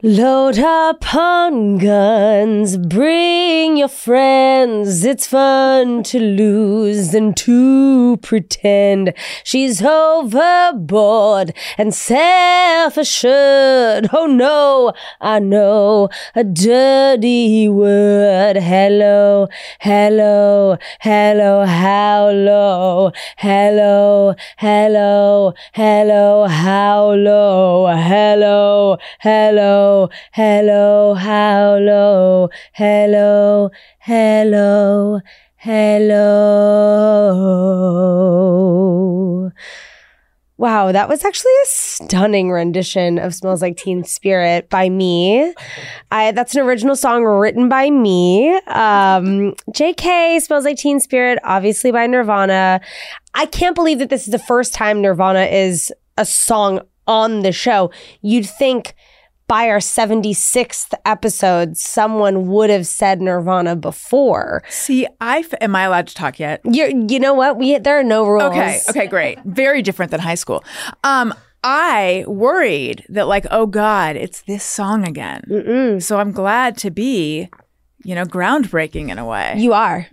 Load up on guns, bring your friends. It's fun to lose and to pretend she's overboard and self assured. Oh no, I know a dirty word. Hello, hello, hello, how low? Hello, hello, hello, how low? Hello, hello hello, how low, hello, hello, hello. Wow, that was actually a stunning rendition of Smells Like Teen Spirit by me. I, that's an original song written by me. Um, JK, Smells Like Teen Spirit, obviously by Nirvana. I can't believe that this is the first time Nirvana is a song on the show. You'd think by our 76th episode, someone would have said Nirvana before. See, I f- am I allowed to talk yet? You you know what? We there are no rules. Okay, okay, great. Very different than high school. Um, I worried that like, oh God, it's this song again. Mm-mm. So I'm glad to be, you know, groundbreaking in a way. You are.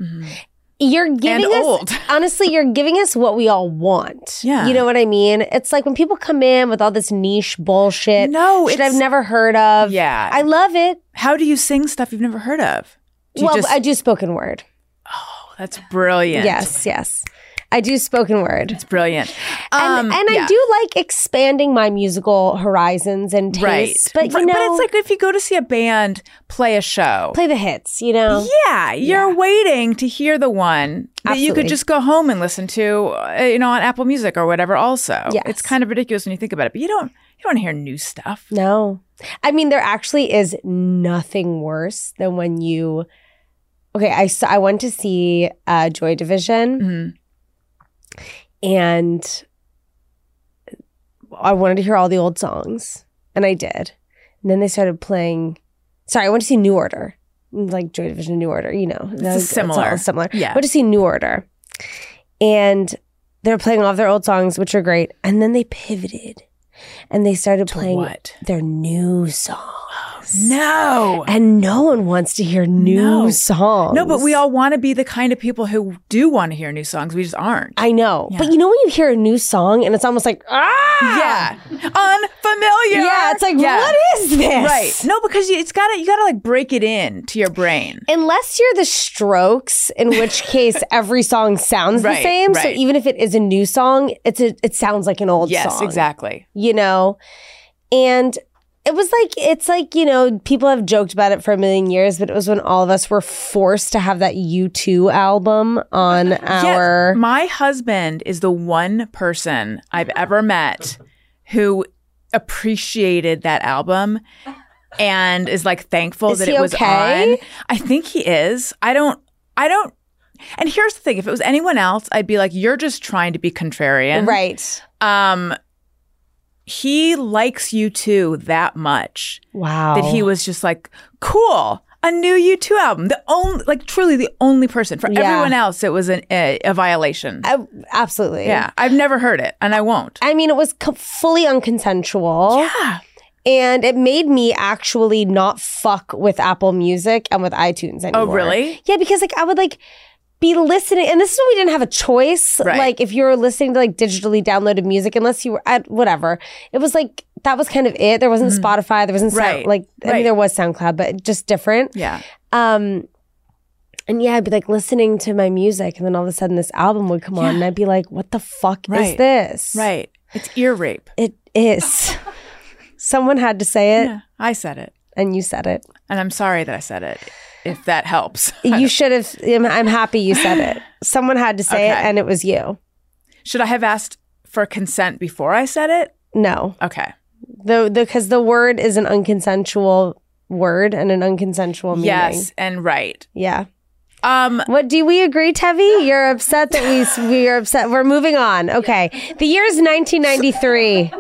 You're giving us old. honestly, you're giving us what we all want. Yeah. You know what I mean? It's like when people come in with all this niche bullshit. No, shit I've never heard of. Yeah. I love it. How do you sing stuff you've never heard of? Do well, just- I do spoken word. Oh, that's brilliant. Yes, yes. I do spoken word. It's brilliant. and Um, and yeah. I do like expanding my musical horizons and tastes. Right. But you know, but it's like if you go to see a band play a show. play the hits, you know? yeah, you're waiting to hear the one that you could just go home and listen to, uh, you know, on Apple Music or whatever. Also, Yes. it's kind of ridiculous when you think about it, but you don't you don't hear new stuff. No. I mean, there actually is nothing worse than when you. Okay, I saw, I went to see uh, Joy Division Mhm. And I wanted to hear all the old songs, and I did. And then they started playing. Sorry, I went to see New Order, like Joy Division, New Order. You know, similar. all similar. Yeah. I went to see New Order, and they're playing all of their old songs, which are great. And then they pivoted, and they started playing what? their new No. And no one wants to hear new No. songs. No, but we all want to be the kind of people who do want to hear new songs. We just aren't. I know. Yeah. But you know when you hear a new song and it's almost like, ah! yeah. Unfamiliar. Yeah, it's like, Yeah. what is this? Right. No, because you, it's got to you got to like break it in to your brain. Unless you're the strokes, in which case every song sounds the Right, same. So even if it is a new song, it's a, it sounds like an old yes, song. exactly. You know? And it was like, it's like, you know, people have joked about it for a million years, but it was when all of us were forced to have that U2 album on our. Yes, my husband is the one person I've ever met who appreciated that album and is like thankful Is that it was okay? on. I think he is. I don't I don't and here's the thing, if it was anyone else, I'd be like, you're just trying to be contrarian. Right. Um he likes U2 that much Wow. that he was just like, cool, a new U2 album. The only, like, truly the only person. For Yeah. everyone else, it was an, a, a violation. I- absolutely. yeah, I've never heard it, and I won't. I mean, it was co- fully unconsensual. Yeah. And it made me actually not fuck with Apple Music and with iTunes anymore. Oh, really? Yeah, because like I would like be listening, and this is when we didn't have a choice. Right. Like if you were listening to like digitally downloaded music, unless you were at whatever, it was like that was kind of it. There wasn't Spotify, there wasn't Sound, Mm-hmm. Like I Right. mean there was SoundCloud, but just different. Yeah. Um, and yeah, I'd be like listening to my music, and then all of a sudden this album would come on, and I'd be like, "What the fuck is this?" Right. It's ear rape. It is. Someone had to say it, Yeah, I said it. and you said it. And I'm sorry that I said it, if that helps. You should have. I'm, happy you said it. Someone had to say it, and it was you. Should I have asked for consent before I said it? No, Okay. the because the word is an unconsensual word and an unconsensual meaning. Yes, and right. Yeah. Um, What do we agree, Tevi? You're upset that we we are upset. We're moving on. Okay. The year is 1993.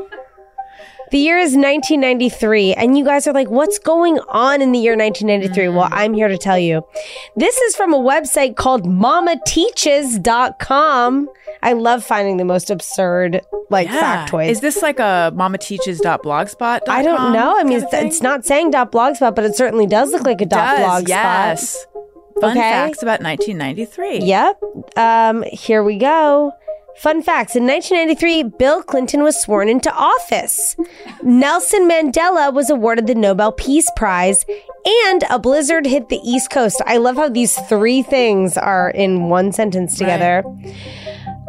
The year is 1993, and you guys are like, what's going on in the year 1993? Well, I'm here to tell you. This is from a website called mamateaches.com. I love finding the most absurd, like, yeah. factoids. Is this like a mamateaches.blogspot? I don't know. I mean, it's, it's not saying dot blogspot, but it certainly does look like a dot does, blogspot. yes. Fun Okay. facts about 1993. Yep. Um, here we go. Fun facts. In 1993, Bill Clinton was sworn into office. Nelson Mandela was awarded the Nobel Peace Prize, and a blizzard hit the East Coast. I love how these three things are in one sentence together.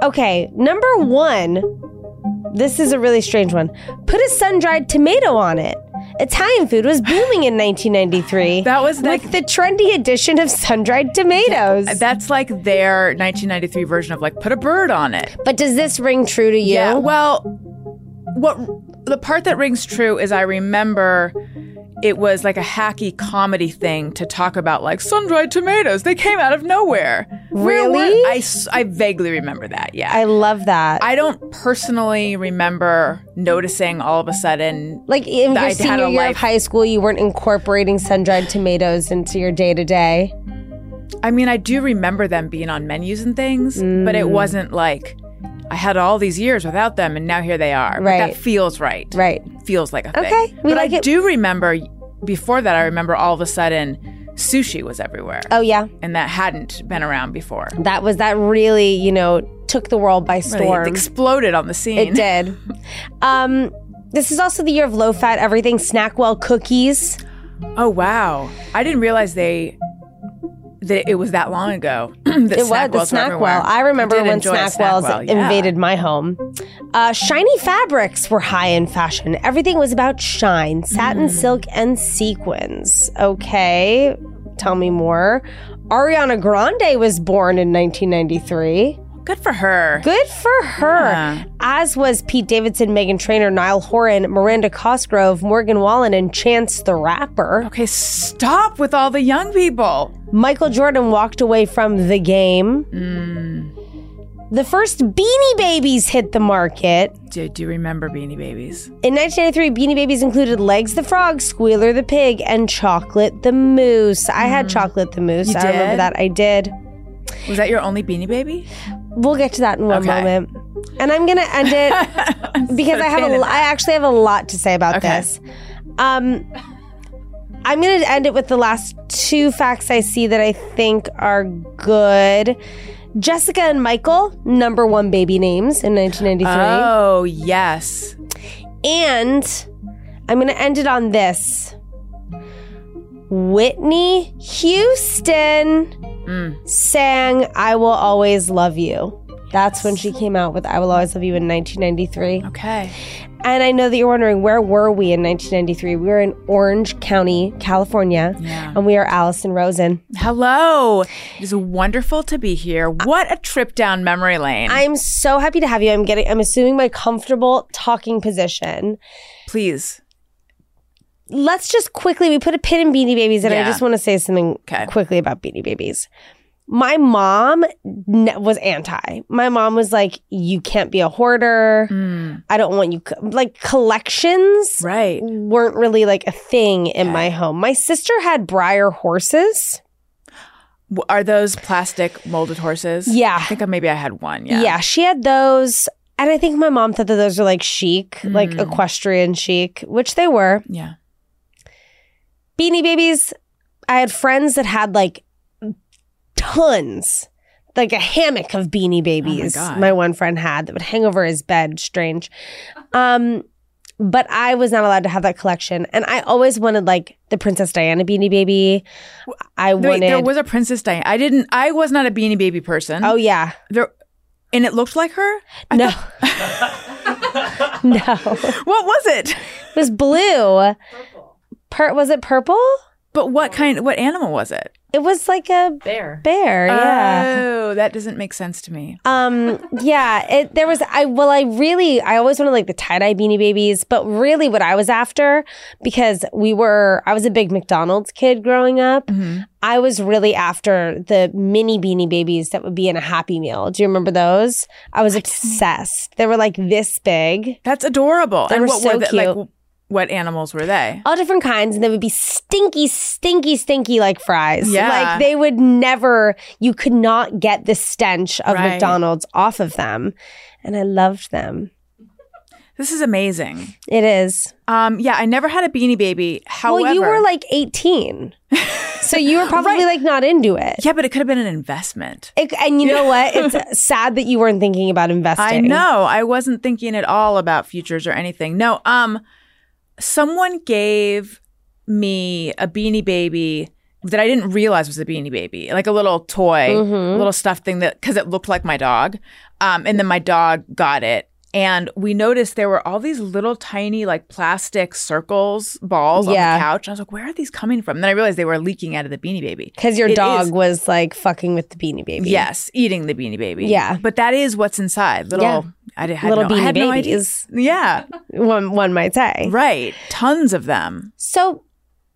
Okay, number one. This is a really strange one. Put a sun dried tomato on it. Italian food was booming in 1993. That was like- with the trendy addition of sun dried tomatoes. That's like their 1993 version of like put a bird on it. But does this ring true to you? Yeah. Well, what the part that rings true is I remember it was like a hacky comedy thing to talk about like sun-dried tomatoes. They came out of nowhere. Really? I, I vaguely remember that. Yeah. I love that. I don't personally remember noticing all of a sudden. like in your senior year of high school, you weren't incorporating sun-dried tomatoes into your day to day. I mean, I do remember them being on menus and things, but Mm. it wasn't like I had all these years without them and now here they are. But Right. that feels right. Right. Feels like a thing. Okay, we but like I it. do remember before that, I remember all of a sudden sushi was everywhere. Oh yeah, And that hadn't been around before. that was that really you know took the world by Really, storm. It exploded on the scene. It did. um, this is also the year of low-fat everything. Snackwell cookies. Oh wow! I didn't realize they that it was that long ago. that It was the. Snackwell. I remember when Snackwells Snackwell, yeah. invaded my home. Uh, shiny fabrics were high in fashion. Everything was about shine, satin, Mm. silk, and sequins. Okay, tell me more. Ariana Grande was born in 1993. Good for her. Good for her. Yeah. As was Pete Davidson, Meghan Trainor, Niall Horan, Miranda Cosgrove, Morgan Wallen, and Chance the Rapper. Okay, stop with all the young people. Michael Jordan walked away from the game. Hmm. The first Beanie Babies hit the market. Do, do you remember Beanie Babies? In 1993, Beanie Babies included Legs the Frog, Squealer the Pig, and Chocolate the Moose. I had hmm. Chocolate the Moose. You I remember that. I did. Was that your only Beanie Baby? We'll get to that in one Okay. moment. And I'm going to end it because I have a, I actually have a lot to say about Okay. this. Um, I'm going to end it with the last two facts I see that I think are good. Jessica and Michael, number one baby names in 1993. Oh yes. And I'm going to end it on this. Whitney Houston sang I Will Always Love You. That's when she came out with I Will Always Love You in 1993. Okay. And I know that you're wondering where were we in 1993? We were in Orange County, California, Yeah. and we are Alison Rosen. Hello. It is wonderful to be here. What a trip down memory lane. I'm so happy to have you. I'm getting I'm assuming my comfortable talking position. Please. Let's just quickly we put a pin in beanie babies and i Yeah. just want to say something Okay. quickly about beanie babies my mom ne- was anti my mom was like you can't be a hoarder Mm, i don't want you co-" like collections right. weren't really like a thing in my home my sister had Breyer horses W- Are those plastic molded horses? Yeah. I think maybe I had one. Yeah. yeah. she had those and i think my mom thought that those were like chic like Mm. equestrian chic which they were Yeah. Beanie Babies, I had friends that had like tons, like a hammock of Beanie Babies. God. my one friend had that would hang over his bed. Strange. Um, but I was not allowed to have that collection, and I always wanted like the Princess Diana Beanie Baby. I Wait, wanted. there was a Princess Diana. I didn't. I was not a Beanie Baby person. oh yeah, There, and it looked like her. I no, thought- no, what was it? it was blue. Per- was it purple? But what kind? What animal was it? It was like a Bear. bear. Yeah. Oh, that doesn't make sense to me. Um, yeah, it, there was, I, well, I really, I always wanted like the tie dye beanie babies, but really what I was after, because we were, I was a big McDonald's kid growing up. I was really after the mini beanie babies that would be in a Happy Meal. Do you remember those? I was obsessed. They were like this big, That's adorable. They and were what so were the, like cute. What animals were they? all different kinds, and they would be stinky, stinky, stinky like fries. Yeah. Like they would never, you could not get the stench of Right. McDonald's off of them. And I loved them. This is amazing. It is. Um, yeah, I never had a beanie baby. However, well, you were like 18. so you were probably Right. like not into it. yeah, but it could have been an investment. It- and you know what? It's sad that you weren't thinking about investing. I know. I wasn't thinking at all about futures or anything. No, um someone gave me a beanie baby that I didn't realize was a beanie baby, like a little toy, Mm-hmm. a little stuffed thing that because it looked like my dog. Um, and then my dog got it. And we noticed there were all these little tiny, like plastic circles, balls Yeah. on the couch. I was like, where are these coming from? And then I realized they were leaking out of the beanie baby. Because your It dog is- was like fucking with the beanie baby. Yes, eating the beanie baby. Yeah. But that is what's inside. Little, Yeah. I had Little no, I beanie had no idea. babies. Yeah. One, one might say. Right. Tons of them. So,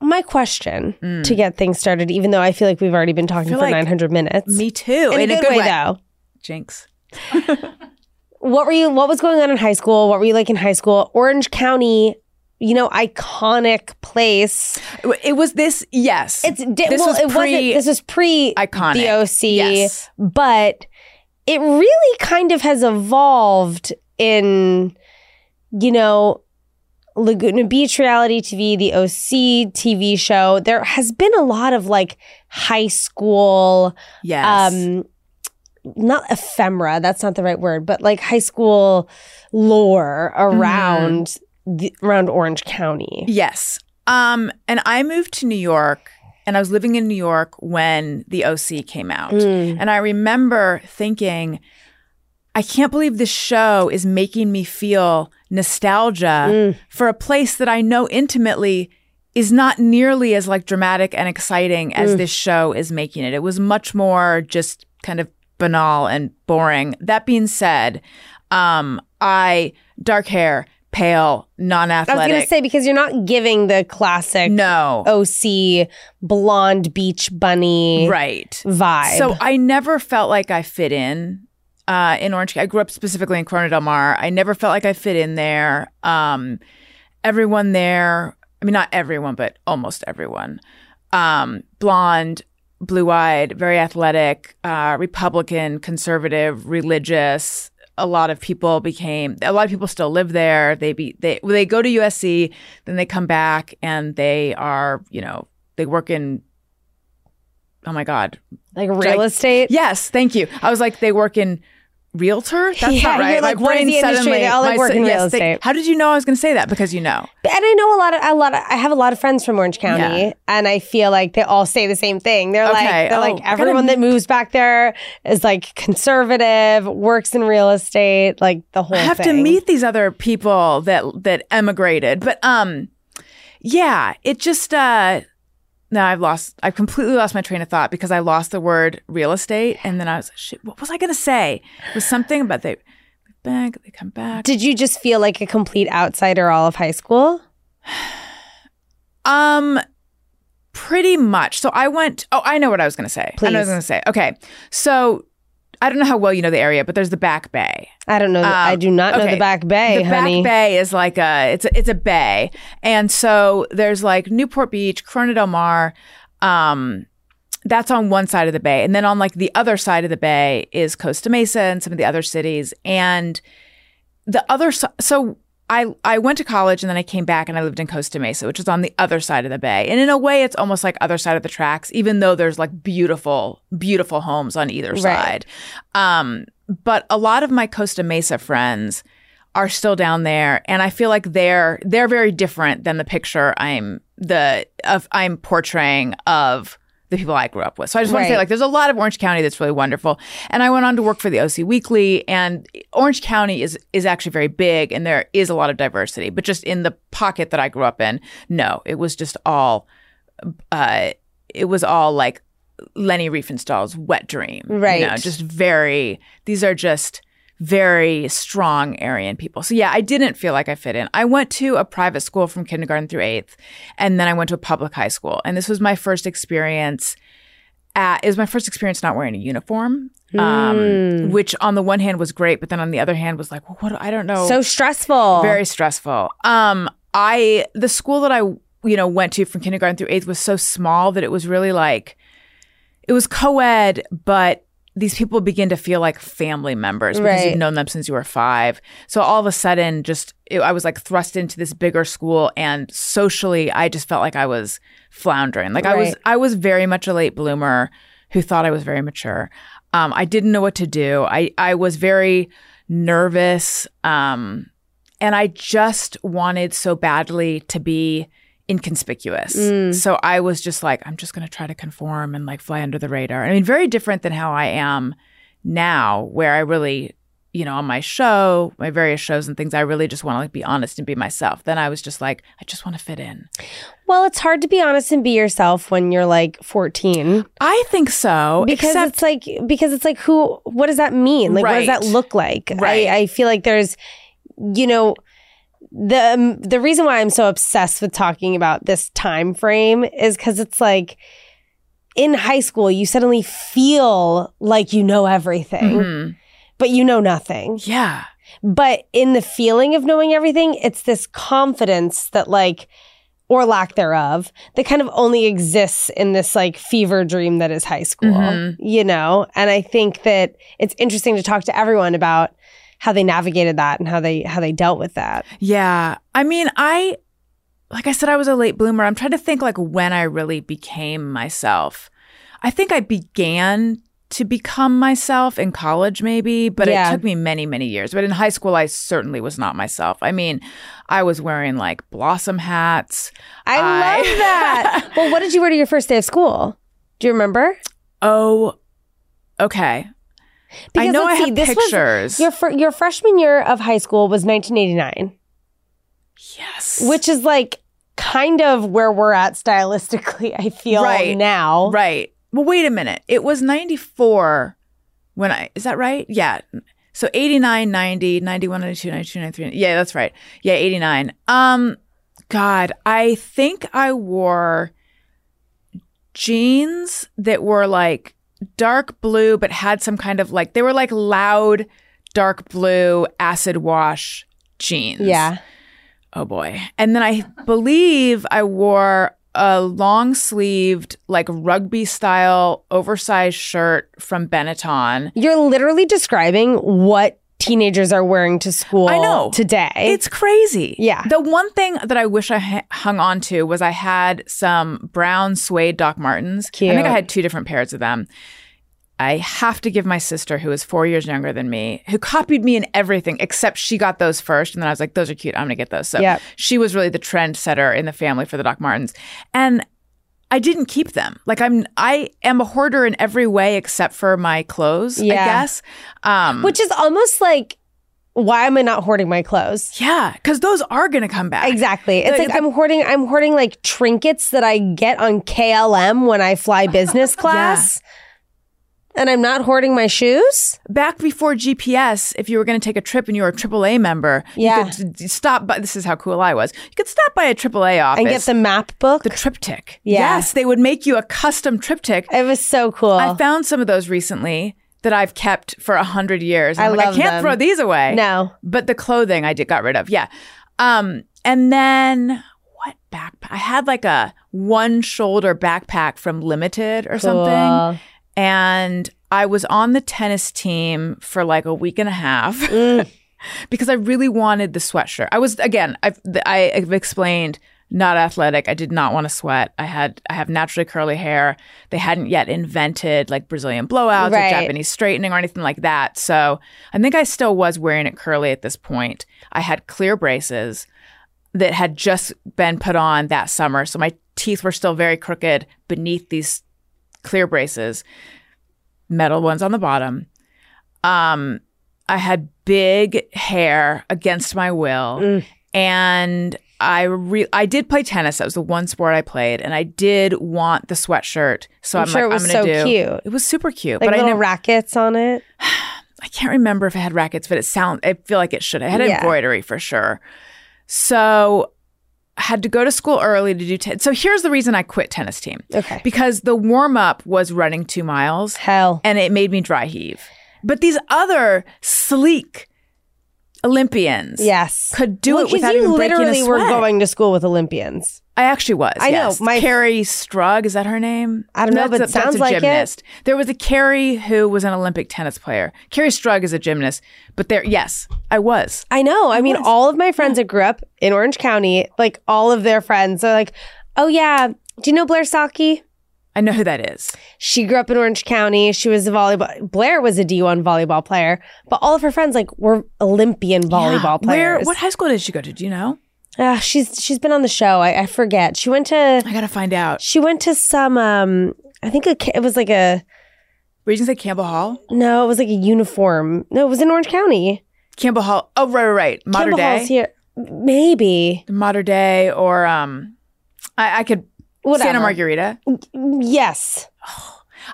my question mm. to get things started, even though I feel like we've already been talking for like 900 minutes. Me too. in, a good, way, though. Jinx. What were you? What was going on in high school? What were you like in high school? Orange County, you know, iconic place. It was this, yes. It's di- This well, was it wasn't. pre- This was pre iconic. OC, Yes. but it really kind of has evolved in, you know, Laguna Beach reality TV, the OC TV show. There has been a lot of like high school, yes. um, not ephemera. That's not the right word, but like high school lore around the, around Orange County. yes. Um, and I moved to New York and I was living in New York when the OC came out. Mm. And I remember thinking, I can't believe this show is making me feel nostalgia Mm. for a place that I know intimately is not nearly as like dramatic and exciting Mm. as this show is making it. It was much more just kind of banal and boring. That being said, um, I dark hair, pale, non athletic. I was going to say because you're not giving the classic no, OC blonde beach bunny right. vibe. So I never felt like I fit in uh, in Orange. County. I grew up specifically in Corona Del Mar. I never felt like I fit in there. Um, everyone there, I mean, not everyone, but almost everyone, um, blonde, blue eyed, very athletic, uh, Republican, conservative, religious. A lot of people became. A lot of people still live there. They be they they go to USC, then they come back and they are you know they work in. Oh my God, like real estate. Yes, thank you. I was like, they work in realtor. That's Yeah, not right. you're like, My brain the industry? suddenly. They all, like, work in real yes, they- estate. how did you know I was going to say that? Because you know. And I know a lot of a lot of I have a lot of friends from Orange County Yeah. and I feel like they all say the same thing. They're like they're Oh, like everyone that moves back there is like conservative, works in real estate, like the whole I have to meet these other people that that emigrated, but um, yeah, it just uh. No, I've lost. I've completely lost my train of thought because I lost the word real estate, and then I was, like, shit, what was I going to say? It was something about they back, they come back. Did you just feel like a complete outsider all of high school? Um, pretty much. So I went. Oh, I know what I was going to say. I know what I was going to say. Okay, so I don't know how well you know the area, but there's the Back Bay. I don't know. I Um, do not know okay. the Back Bay, the honey. Back Bay is like a it's a, it's a bay, and so there's like Newport Beach, Corona Del Mar. Um, that's on one side of the bay, and then on like the other side of the bay is Costa Mesa and some of the other cities, and the other si- so. I, I went to college and then I came back and I lived in Costa Mesa, which is on the other side of the bay. And in a way, it's almost like other side of the tracks, even though there's like beautiful, beautiful homes on either Right. side. Um, but a lot of my Costa Mesa friends are still down there, and I feel like they're they're very different than the picture I'm the of I'm portraying of the people I grew up with. So I just want to say, like, there's a lot of Orange County that's really wonderful. And I went on to work for the OC Weekly, and Orange County is is actually very big, and there is a lot of diversity. But just in the pocket that I grew up in, no, it was just all, uh, it was all like Leni Riefenstahl's Wet Dream. Right. You know, just very, these are just very strong Aryan people. So yeah, I didn't feel like I fit in. I went to a private school from kindergarten through eighth, and then I went to a public high school. And this was my first experience at, it was my first experience not wearing a uniform. Um, which on the one hand was great, but then on the other hand was like, well, what? I don't know. So stressful. Very stressful. Um, I the school that I you know went to from kindergarten through eighth was so small that it was really like it was co-ed, but these people begin to feel like family members because Right. you've known them since you were five. So all of a sudden, just it, I was like thrust into this bigger school, and socially, I just felt like I was floundering. Like I was, I was very much a late bloomer who thought I was very mature. Um, I didn't know what to do. I I was very nervous. Um, and I just wanted so badly to be inconspicuous. Mm. So I was just like, I'm just going to try to conform and like fly under the radar. I mean, very different than how I am now, where I really, you know, on my show, my various shows and things, I really just want to like be honest and be myself. Then I was just like, I just want to fit in. Well, it's hard to be honest and be yourself when you're like 14 I think so. because except it's like because it's like who what does that mean? Like what does that look like? Right. I I feel like there's you know the um, the reason why I'm so obsessed with talking about this time frame is cuz it's like in high school you suddenly feel like you know everything, Mhm. but you know nothing. yeah. But in the feeling of knowing everything, it's this confidence that like or lack thereof that kind of only exists in this like fever dream that is high school, Mhm. you know? And I think that it's interesting to talk to everyone about how they navigated that and how they how they dealt with that. Yeah. I mean, I like I said I was a late bloomer. I'm trying to think like when I really became myself. I think I began to become myself in college maybe, but Yeah. it took me many, many years. But in high school I certainly was not myself. I mean, I was wearing like blossom hats. I, I- love that. well, what did you wear to your first day of school? Do you remember? Oh, okay. I know I let's have pictures. your fr- your freshman year of high school was 1989. yes. which is like kind of where we're at stylistically i feel Right. now Right. Well, wait a minute. It was 94 when I, is that right? Yeah. So 89, 90, 91, 92, 92, 93. Yeah, that's right. Yeah, 89. Um, God, I think I wore jeans that were like dark blue, but had some kind of like, they were like loud, dark blue acid wash jeans. yeah Oh boy. And then I believe I wore a long sleeved, like rugby style oversized shirt from Benetton. you're literally describing what teenagers are wearing to school I know. today It's crazy. Yeah. The one thing that I wish I ha- hung on to was I had some brown suede Doc Martens. I think I had two different pairs of them. I have to give my sister, who is four years younger than me, who copied me in everything except she got those first. And then I was like, those are cute. I'm going to get those. So Yep. she was really the trendsetter in the family for the Doc Martens. And I didn't keep them. Like I'm, I am a hoarder in every way except for my clothes, Yeah. I guess. Um, which is almost like why am i not hoarding my clothes yeah, because those are going to come back. Exactly. It's The- like I'm hoarding I'm hoarding like trinkets that I get on KLM when I fly business class. And I'm not hoarding my shoes? back before GPS, if you were going to take a trip and you were a AAA member, Yeah. you could d- stop by. This is how cool I was. You could stop by a AAA office And get the map book. the TripTik. Yeah. Yes, they would make you a custom TripTik. it was so cool. I found some of those recently that I've kept for a hundred years. I I'm like, love I can't them. throw these away. no. but the clothing I did got rid of. Yeah. Um, and then what backpack? I had like a one shoulder backpack from Limited or something. And I was on the tennis team for like a week and a half Mm. because I really wanted the sweatshirt. I was again, I've I've explained not athletic. I did not want to sweat. I had I have naturally curly hair. They hadn't yet invented like Brazilian blowouts Right. or Japanese straightening or anything like that. So I think I still was wearing it curly at this point. I had clear braces that had just been put on that summer. So my teeth were still very crooked beneath these clear braces, metal ones on the bottom. Um, I had big hair against my will, and I re- I did play tennis. That was the one sport I played, and I did want the sweatshirt. So I'm I'm, sure like, it was I'm gonna so do. cute. It was super cute, Like but I little never. rackets on it. I can't remember if it had rackets, but it sound. I feel like it should. It had Yeah. embroidery for sure. So I had to go to school early to do tennis. So here's the reason I quit tennis team. Okay. Because the warm up was running two miles Hell. and it made me dry heave. But these other sleek Olympians, Yes. could do Well, it without you even breaking a literally were going to school with Olympians. I actually was. I know, my- Kerri Strug is that her name? I don't know, but that's a, sounds that's a like it. gymnast. There was a Carrie who was an Olympic tennis player. Kerri Strug is a gymnast, but there, yes, I was. I know. I mean, was. all of my friends that grew up in Orange County, like all of their friends are like, oh, yeah, do you know Blair Saki? I know who that is. She grew up in Orange County. She was a volleyball. Blair was a D1 volleyball player, but all of her friends like were Olympian volleyball Yeah. Where? players. What high school did she go to? Do you know? Ah, she's she's been on the show. I, I forget. She went to I gotta find out. she went to some. um I think a, it was like a Were you gonna say Campbell Hall? no, it was like a uniform. No, it was in Orange County. Campbell Hall. Oh, right, right, right. Modern Campbell Hall's day, here. Maybe modern day, or um, I, I could whatever. Santa Margarita. Yes,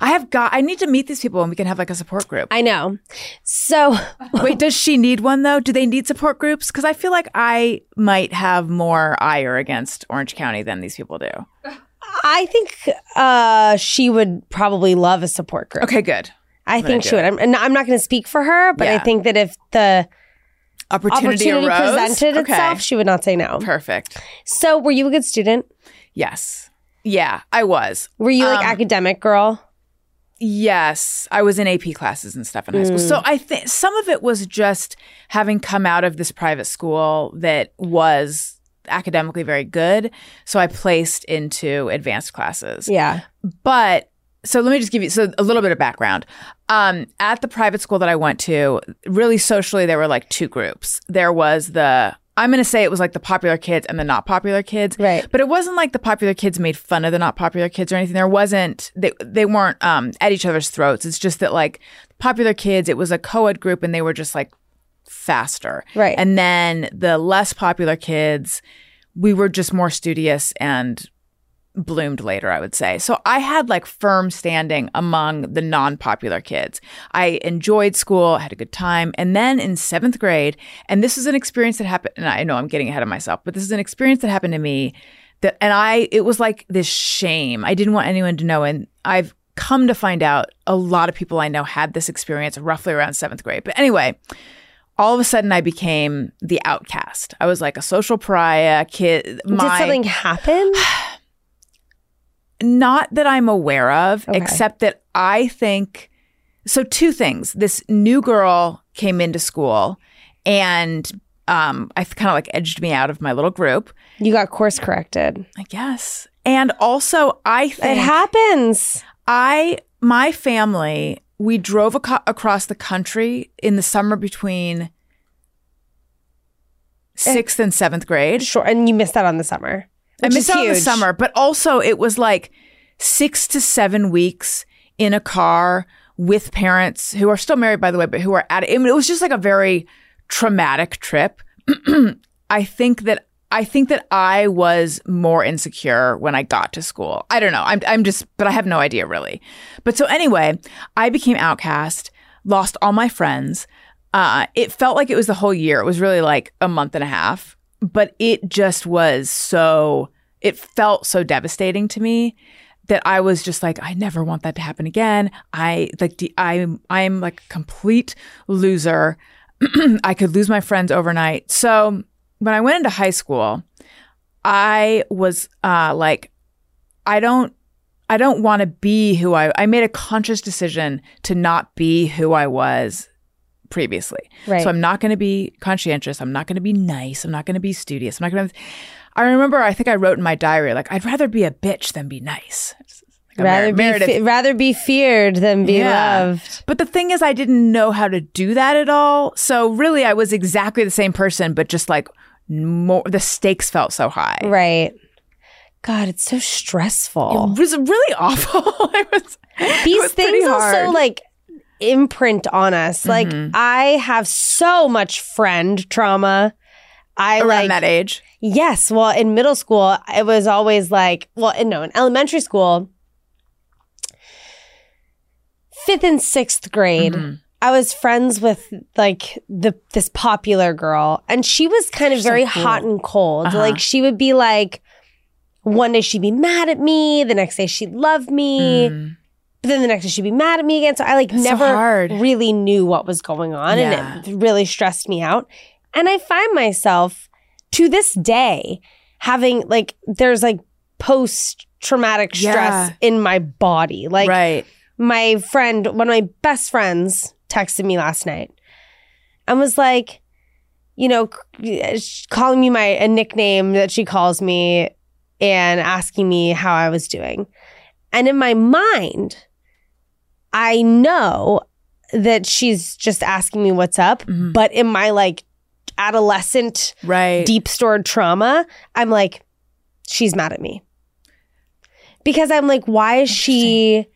I have got. I need to meet these people, and we can have like a support group. I know. So Wait, does she need one though? Do they need support groups? Because I feel like I might have more ire against Orange County than these people do. I think uh, she would probably love a support group. Okay, good. I think she would. I'm, and I'm not going to speak for her, but I think that if the Opportunity, opportunity arose. presented okay. itself, she would not say no. Perfect. So, were you a good student? Yes. Yeah, I was. Were you like Um, academic girl? Yes, I was in AP classes and stuff in high school. Mm. So I think some of it was just having come out of this private school that was academically very good. So I placed into advanced classes. Yeah. But so let me just give you so a little bit of background. Um, at the private school that I went to, really socially, there were like two groups. There was the I'm going to say it was like the popular kids and the not popular kids. Right. But it wasn't like the popular kids made fun of the not popular kids or anything. There wasn't they they weren't um, at each other's throats. It's just that like popular kids, it was a co-ed group and they were just like faster. Right. And then the less popular kids, we were just more studious and bloomed later, I would say. So I had like firm standing among the non popular kids. I enjoyed school, had a good time. And then in seventh grade, and this is an experience that happened, and I know I'm getting ahead of myself, but this is an experience that happened to me that, and I, it was like this shame. I didn't want anyone to know. And I've come to find out a lot of people I know had this experience roughly around seventh grade. But anyway, all of a sudden I became the outcast. I was like a social pariah kid. Did My, something happen? not that I'm aware of, Okay. except that I think so. Two things. This new girl came into school and um, I kind of like edged me out of my little group, You got course corrected. I guess. And also, I It happens. I, my family, we drove aco- across the country in the summer between sixth and seventh grade. Sure. And you missed out on the summer. I which missed is out on the summer, but also it was like six to seven weeks in a car with parents who are still married, by the way, but who are at it. I mean, it was just like a very traumatic trip. I think that I think that I was more insecure when I got to school. I don't know. I'm I'm just, but I have no idea really. But so anyway, I became outcast, lost all my friends. Uh, it felt like it was the whole year. It was really like a month and a half, but it just was so. It felt so devastating to me that I was just like, I never want that to happen again. I like, I'm I'm like a complete loser. I could lose my friends overnight. So when I went into high school, I was uh, like, I don't, I don't want to be who I. I made a conscious decision to not be who I was previously. Right. So I'm not going to be conscientious. I'm not going to be nice. I'm not going to be studious. I'm not going to. I remember. I think I wrote in my diary like, I'd rather be a bitch than be nice. Like rather, Mer- be fe- rather be feared than be Yeah. loved. but the thing is, I didn't know how to do that at all. So really, I was exactly the same person, but just like more. The stakes felt so high. Right. God, it's so stressful. It was really awful. it was, These was things also like imprint on us. Like Mhm. I have so much friend trauma. I Around like that age. Yes. Well, in middle school, it was always like, well, in- no, in elementary school, fifth and sixth grade, Mhm. I was friends with like the this popular girl, and she was kind of so very cool. hot and cold. Uh-huh. Like she would be like, one day she'd be mad at me, the next day she'd love me, Mm. But then the next day she'd be mad at me again. So I like That's so never hard. really knew what was going on, Yeah. and it really stressed me out. And I find myself to this day having like there's like post traumatic stress Yeah. in my body. Like right. my friend, one of my best friends, texted me last night and was like, you know, uh, calling me my a nickname that she calls me and asking me how I was doing. And in my mind, I know that she's just asking me what's up, Mhm. but in my like adolescent Right. deep stored trauma, I'm like, she's mad at me. Because I'm like, why is she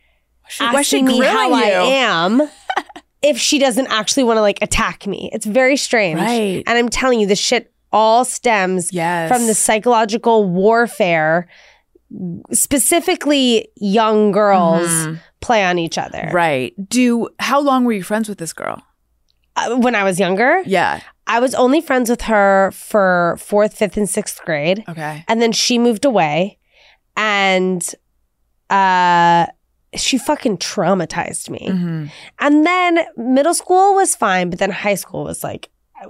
She- why is she me how grilling I am if she doesn't actually want to like attack me? It's very strange. Right. And I'm telling you, this shit all stems Yes. from the psychological warfare specifically young girls Mhm. Play on each other. Right. Do how long were you friends with this girl? Uh, when I was younger, Yeah. I was only friends with her for fourth, fifth, and sixth grade. Okay. And then she moved away and uh she fucking traumatized me. Mhm. And then middle school was fine, but then high school was like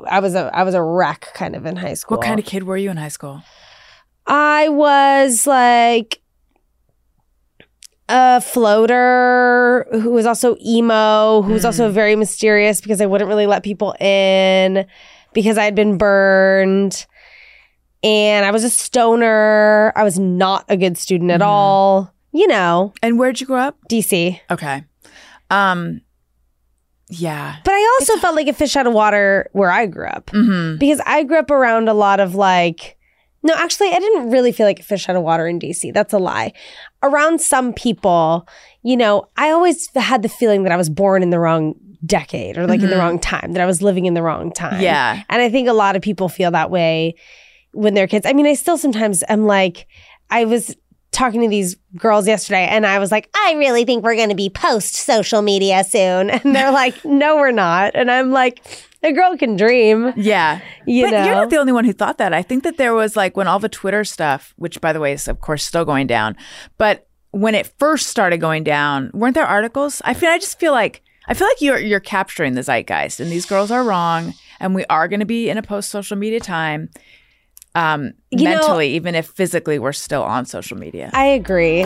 I was a I was a wreck kind of in high school. What kind of kid were you in high school? I was like a floater who was also emo, who was also Mm. very mysterious because I wouldn't really let people in because I had been burned. And I was a stoner. I was not a good student at Mhm. all. You know, And where'd you grow up? DC. Okay. Um. Yeah. But I also felt like a fish out of water where I grew up. Mm-hmm. because I grew up around a lot of like, no, actually, I didn't really feel like a fish out of water in DC. That's a lie. Around some people, you know, I always had the feeling that I was born in the wrong decade or like in the Mhm. wrong time, that I was living in the wrong time. Yeah. And I think a lot of people feel that way when they're kids. I mean, I still sometimes am like, I was talking to these girls yesterday and I was like, I really think we're going to be post social media soon. And they're like, no, we're not. And I'm like, a girl can dream, Yeah. you but know. you're not the only one who thought that. I think that there was like when all the Twitter stuff, which by the way is of course still going down, but when it first started going down, weren't there articles? I feel I just feel like I feel like you're you're capturing the zeitgeist and these girls are wrong and we are going to be in a post social media time. Um You know- mentally even if physically we're still on social media. I agree.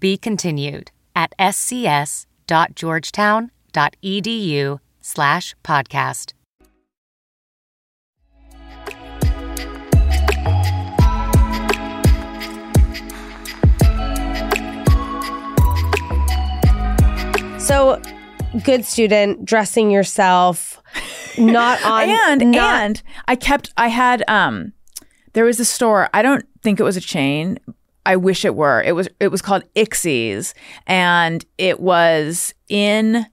Be continued at scs.georgetown.edu slash podcast. So, good student, dressing yourself, not on and not, and I kept I had um there was a store I don't think it was a chain I wish it were it was it was called Ixie's and it was in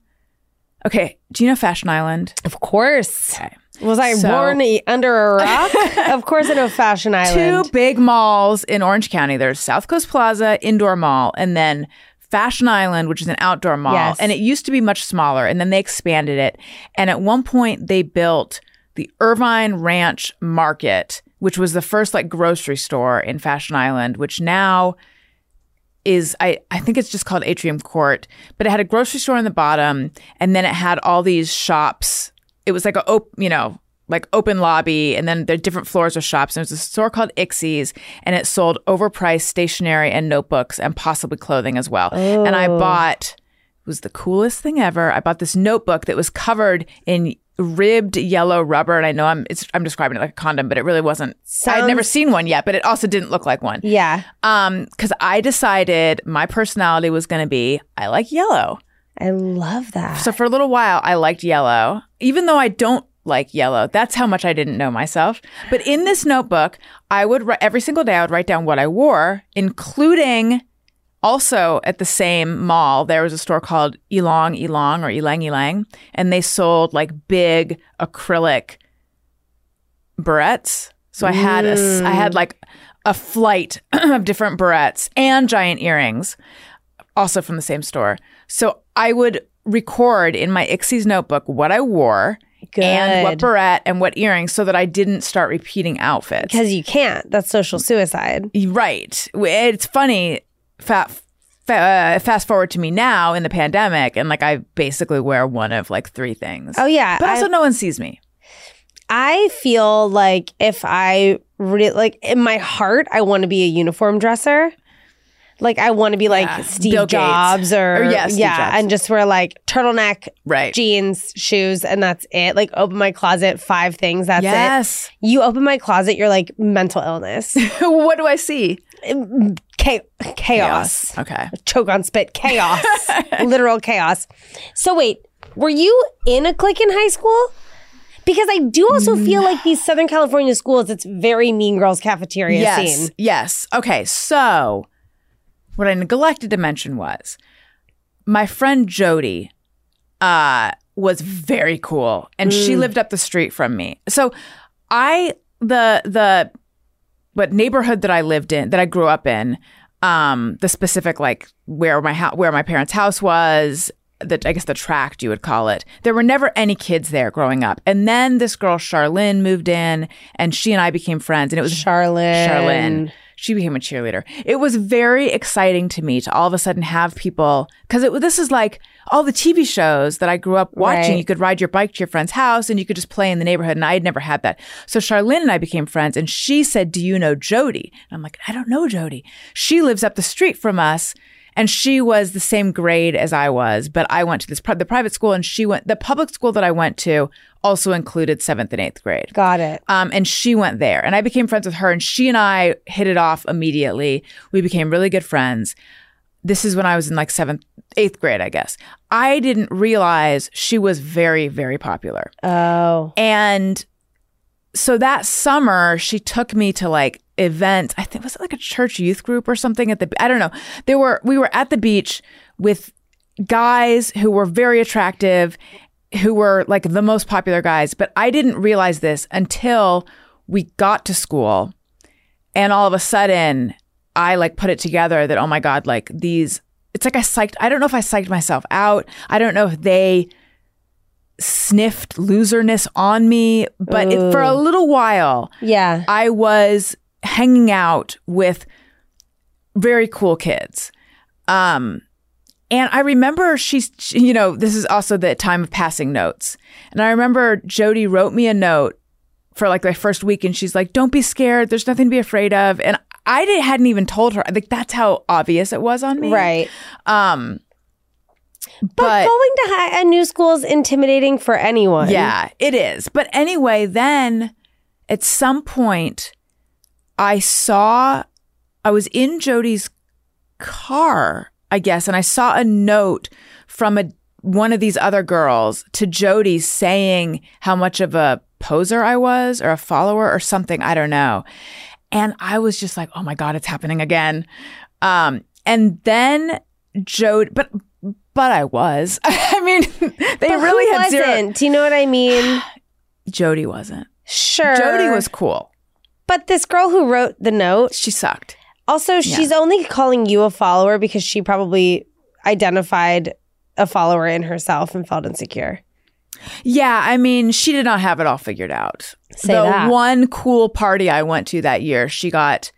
okay do you know Fashion Island of course. okay Was I So- born under a rock? of course I know Fashion Island. Two big malls in Orange County. There's South Coast Plaza, indoor mall, and then Fashion Island, which is an outdoor mall. Yes. And it used to be much smaller, and then they expanded it. And at one point, they built the Irvine Ranch Market, which was the first like grocery store in Fashion Island, which now is I, I think it's just called Atrium Court, but it had a grocery store on the bottom, and then it had all these shops. It was like a op, you know like open lobby, and then there are different floors of shops. And there's a store called Ixie's, and it sold overpriced stationery and notebooks and possibly clothing as well. And I oh. bought it was the coolest thing ever. I bought this notebook that was covered in ribbed yellow rubber, and I know I'm it's, I'm describing it like a condom, but it really wasn't. I'd never seen one yet, but it also didn't look like one. yeah. Um, because I decided my personality was going to be I like yellow. I love that. So for a little while, I liked yellow, even though I don't like yellow. That's how much I didn't know myself. But in this notebook, I would every single day. I would write down what I wore, including also at the same mall. There was a store called Elong Elong or Elang Elang, and they sold like big acrylic barrettes. So I had a, I had like a flight of different barrettes and giant earrings, also from the same store. So I would record in my Ixie's notebook what I wore and what Good. barrette and what earrings, so that I didn't start repeating outfits. Because you can't. That's social suicide. Right. It's funny. Uh, fast forward to me now in the pandemic, and like I basically wear one of like three things. Oh, yeah. But also, I- no one sees me. I feel like if I really like in my heart, I want to be a uniform dresser. Like I want to be like Yeah. Steve Bill Gates. Jobs or, Or, yeah, Steve yeah, Jobs. and just wear like turtleneck, Right. jeans, shoes, and that's it. Like open my closet, five things. That's yes. it. You open my closet, you're like mental illness, what do I see? Cha- chaos. Okay. choke on spit chaos literal chaos so wait were you in a clique in high school because i do also feel like these southern california schools it's very mean girls cafeteria yes. scene Yes. Okay. So, what I neglected to mention was my friend Jody uh, was very cool, and she Mm. lived up the street from me. So, I the the what neighborhood that I lived in, that I grew up in, um, the specific like where my house, where my parents' house was, the I guess the tract you would call it. There were never any kids there growing up, and then this girl Charlene moved in, and she and I became friends, and it was Charlene. Charlene. She became a cheerleader. It was very exciting to me to all of a sudden have people because it this is like all the TV shows that I grew up watching. Right. You could ride your bike to your friend's house and you could just play in the neighborhood. And I had never had that. So Charlene and I became friends, and she said, "Do you know Jody?" And I'm like, "I don't know Jody. She lives up the street from us." And she was the same grade as I was, but I went to this pri- the private school, and she went the public school that I went to also included seventh and eighth grade. got it Um, and she went there, and I became friends with her, and she and I hit it off immediately. We became really good friends. This is when I was in like seventh, eighth grade, I guess. I didn't realize she was very, very popular. oh And so that summer, she took me to like events. I think was it like a church youth group or something at the. I don't know. There were we were at the beach with guys who were very attractive, who were like the most popular guys. But I didn't realize this until we got to school, and all of a sudden, I like put it together that oh my god, like these. It's like I psyched. I don't know if I psyched myself out. I don't know if they sniffed loserness on me, but it, for a little while, yeah I was hanging out with very cool kids. Um, and I remember she's, she- you know, this is also the time of passing notes. And I remember Jody wrote me a note for like my first week, and she's like, "Don't be scared. There's nothing to be afraid of." And I didn't, hadn't even told her. Like that's how obvious it was on me, right Um, but, but going to high, a new school is intimidating for anyone Yeah, it is. But anyway, then at some point, I saw, I was in Jody's car, I guess, and I saw a note from a one of these other girls to Jody saying how much of a poser I was or a follower or something. I don't know. And I was just like, oh my God, it's happening again. Um, and then Jody, but but I was. I mean, they But really had zero. wasn't? do you know what i mean Jody wasn't. Sure. Jody was cool. But this girl who wrote the note, She sucked. also, she's only calling you a follower because she probably identified a follower in herself and felt insecure. Yeah, I mean, she did not have it all figured out. Say the that. one cool party I went to that year, she got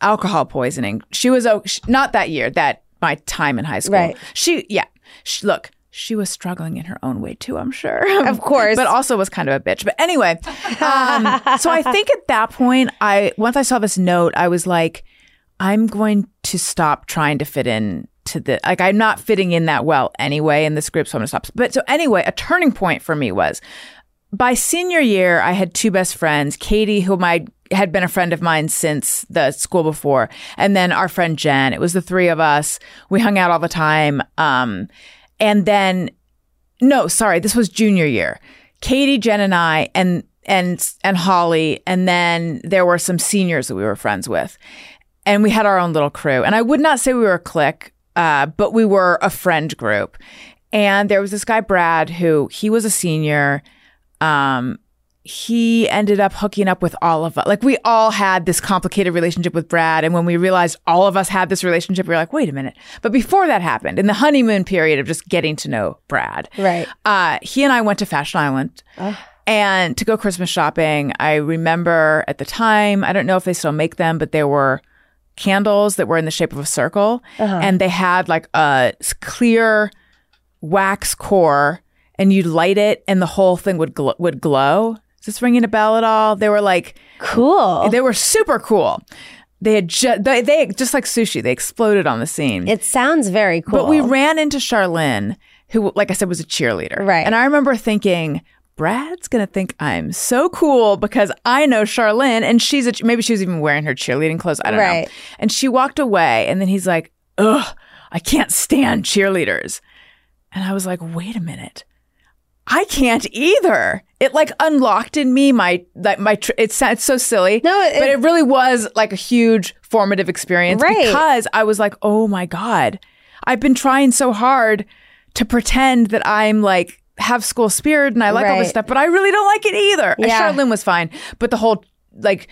alcohol poisoning. She was o- sh- not that year, that my time in high school. Right. She, yeah. She, look, she was struggling in her own way too, I'm sure. Of course. but also was kind of a bitch. But anyway, um, so I think at that point, I once I saw this note, I was like, I'm going to stop trying to fit in to the like I'm not fitting in that well anyway in this group, so I'm gonna stop. But so anyway, a turning point for me was by senior year, I had two best friends, Katie, whom I had been a friend of mine since the school before, and then our friend Jen. It was the three of us. We hung out all the time. Um, and then no, sorry, this was junior year. Katie, Jen, and I, and and and Holly, and then there were some seniors that we were friends with, and we had our own little crew. And I would not say we were a clique, uh, but we were a friend group. And there was this guy Brad who he was a senior. Um, he ended up hooking up with all of us. Like we all had this complicated relationship with Brad. And when we realized all of us had this relationship, we were like, wait a minute. But before that happened, in the honeymoon period of just getting to know Brad, Right. uh, he and I went to Fashion Island. And to go Christmas shopping, I remember at the time, I don't know if they still make them, but there were candles that were in the shape of a circle. And they had like a clear wax core, and you'd light it, and the whole thing would gl- would glow. Is this ringing a bell at all? They were like, Cool. they were super cool. They had just they, they just like sushi. They exploded on the scene. It sounds very cool. But we ran into Charlene, who, like I said, was a cheerleader. Right. And I remember thinking, Brad's gonna think I'm so cool because I know Charlene, and she's a, maybe she was even wearing her cheerleading clothes. I don't Right. know. And she walked away, and then he's like, "Ugh, I can't stand cheerleaders." And I was like, "Wait a minute." I can't either. It like unlocked in me my like my. Tr- it sounds so silly, No, it- but it really was like a huge formative experience Right. because I was like, oh my god, I've been trying so hard to pretend that I'm like have school spirit and I like all this stuff, but I really don't like it either. Yeah. Charlene was fine, but the whole like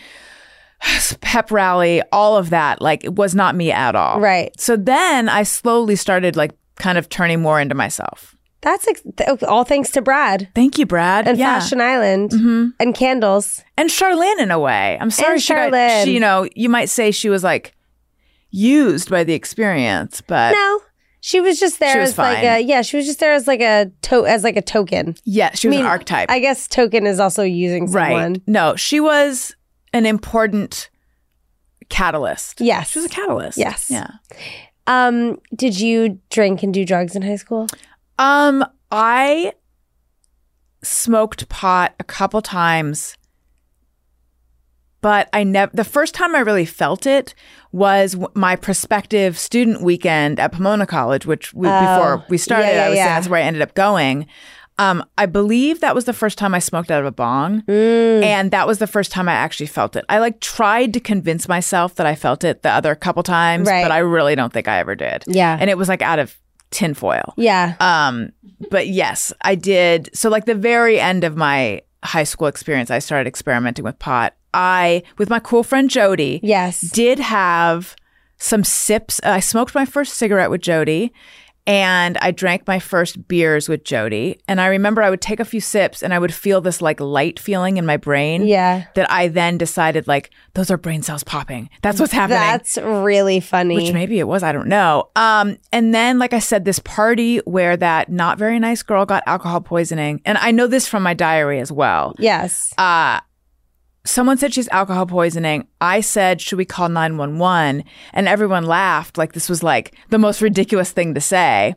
pep rally, all of that, like it was not me at all. Right. So then I slowly started like kind of turning more into myself. That's ex- all thanks to Brad Thank you, Brad. and Yeah. Fashion Island and candles. and Charlene in a way. I'm sorry, And she got, Charlene. she, you know, you might say she was like used by the experience, but No, she was just there was as like fine. a yeah. She was just there as like a to- as like a token. yeah, she was I mean, an archetype. I guess token is also using someone. right. No, she was an important catalyst. Yes. She was a catalyst. Yes. Yeah. Um, did you drink and do drugs in high school? Um, I smoked pot a couple times, but I never. The first time I really felt it was w- my prospective student weekend at Pomona College, which we, Oh, before we started, yeah, yeah, I was yeah. saying that's where I ended up going. Um, I believe that was the first time I smoked out of a bong, Mm. and that was the first time I actually felt it. I like tried to convince myself that I felt it the other couple times, Right. but I really don't think I ever did. Yeah. and it was like out of tinfoil. Yeah. Um, but yes, I did. So like the very end of my high school experience, I started experimenting with pot. I, with my cool friend Jody, Yes. did have some sips. I smoked my first cigarette with Jody and I drank my first beers with Jody. And I remember I would take a few sips and I would feel this like light feeling in my brain. Yeah. That I then decided like those are brain cells popping. That's what's happening. That's really funny. Which maybe it was, I don't know. Um, and then, like I said, this party where that not very nice girl got alcohol poisoning, and I know this from my diary as well. yes. Uh, someone said she's alcohol poisoning. I said, should we call 911? And everyone laughed like this was like the most ridiculous thing to say.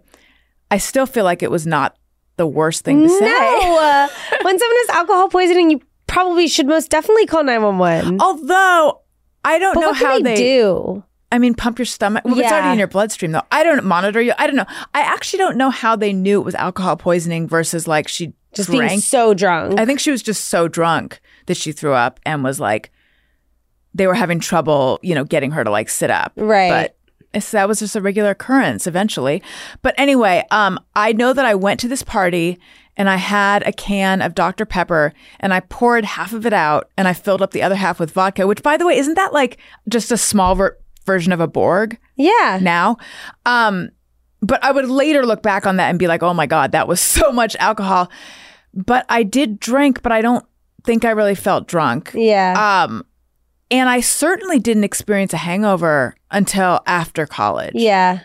I still feel like it was not the worst thing to say. No. when someone has alcohol poisoning, you probably should most definitely call 911. Although I don't but know how they, they do? I mean, pump your stomach. Well, it's already in your bloodstream, though. I don't monitor you. I don't know. I actually don't know how they knew it was alcohol poisoning versus like she Just being so drunk. I think she was just so drunk that she threw up and was like, they were having trouble, you know, getting her to like sit up. Right. But it's, that was just a regular occurrence eventually. But anyway, um, I know that I went to this party and I had a can of Dr. Pepper and I poured half of it out and I filled up the other half with vodka, which by the way, isn't that like just a small ver- version of a Borg Yeah. now? Um, but I would later look back on that and be like, oh my God, that was so much alcohol. But I did drink, but I don't think I really felt drunk. Yeah. Um, and I certainly didn't experience a hangover until after college. yeah.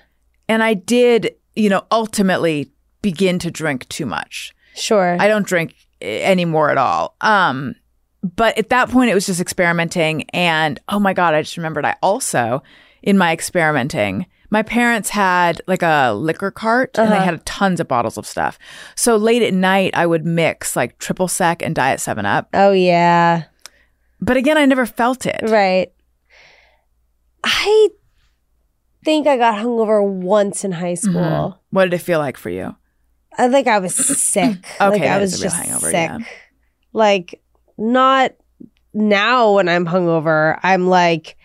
And I did, you know, ultimately begin to drink too much. Sure. I don't drink anymore at all. Um, but at that point, it was just experimenting. And oh my God, I just remembered I also, in my experimenting, my parents had like a liquor cart and they had tons of bottles of stuff. So late at night, I would mix like triple sec and diet 7 Up. oh yeah. But again, I never felt it. Right. I think I got hungover once in high school. Mm-hmm. What did it feel like for you? I think I was sick. like I was just hangover, sick. yeah. Like not now when I'm hungover, I'm like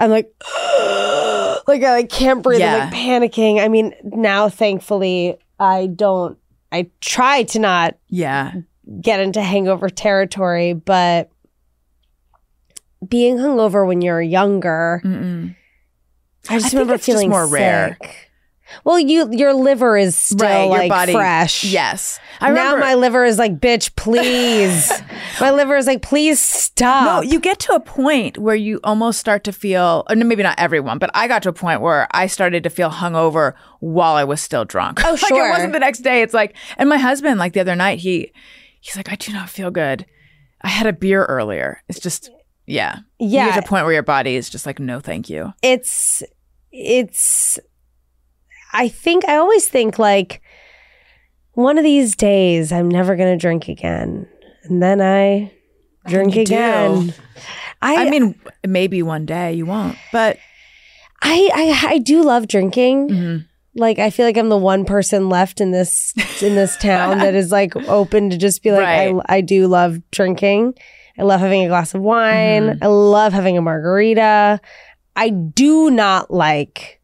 I'm like like I like can't breathe. I'm like panicking. I mean, now thankfully I don't I try to not Yeah. get into hangover territory, but being hungover when you're younger, Mm-mm. I just I remember it's just feeling more rare. Well, you your liver is still right. like your body. fresh. Yes. I now remember. my liver is like, bitch, please. my liver is like, please stop. No, you get to a point where you almost start to feel, or no, maybe not everyone, but I got to a point where I started to feel hungover while I was still drunk. Oh, like sure. it wasn't the next day. It's like, and my husband, like the other night, he he's like, I do not feel good. I had a beer earlier. It's just, yeah, You yeah, get to a point where your body is just like, no, thank you. it's it's. I think I always think like one of these days I'm never gonna drink again, and then I drink do. again. I, I mean, maybe one day you won't, but I, I I do love drinking. Mhm. Like I feel like I'm the one person left in this in this town that is like open to just be like Right. I I do love drinking. I love having a glass of wine. Mm-hmm. I love having a margarita. I do not like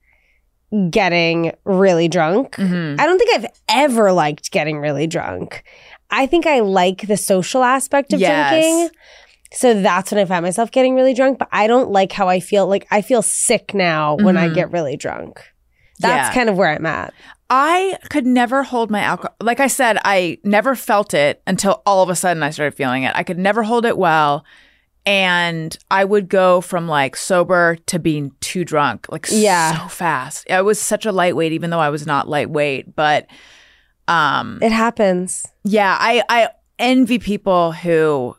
getting really drunk. Mhm. I don't think I've ever liked getting really drunk. I think I like the social aspect of Yes. drinking. So that's when I find myself getting really drunk, but I don't like how I feel. Like I feel sick now when I Mhm. get really drunk. That's Yeah. kind of where I'm at. I could never hold my alcohol. Like I said, I never felt it until all of a sudden I started feeling it. I could never hold it well. And I would go from like sober to being too drunk, like Yeah. so fast. I was such a lightweight, even though I was not lightweight. But um, It happens. yeah, I, I envy people who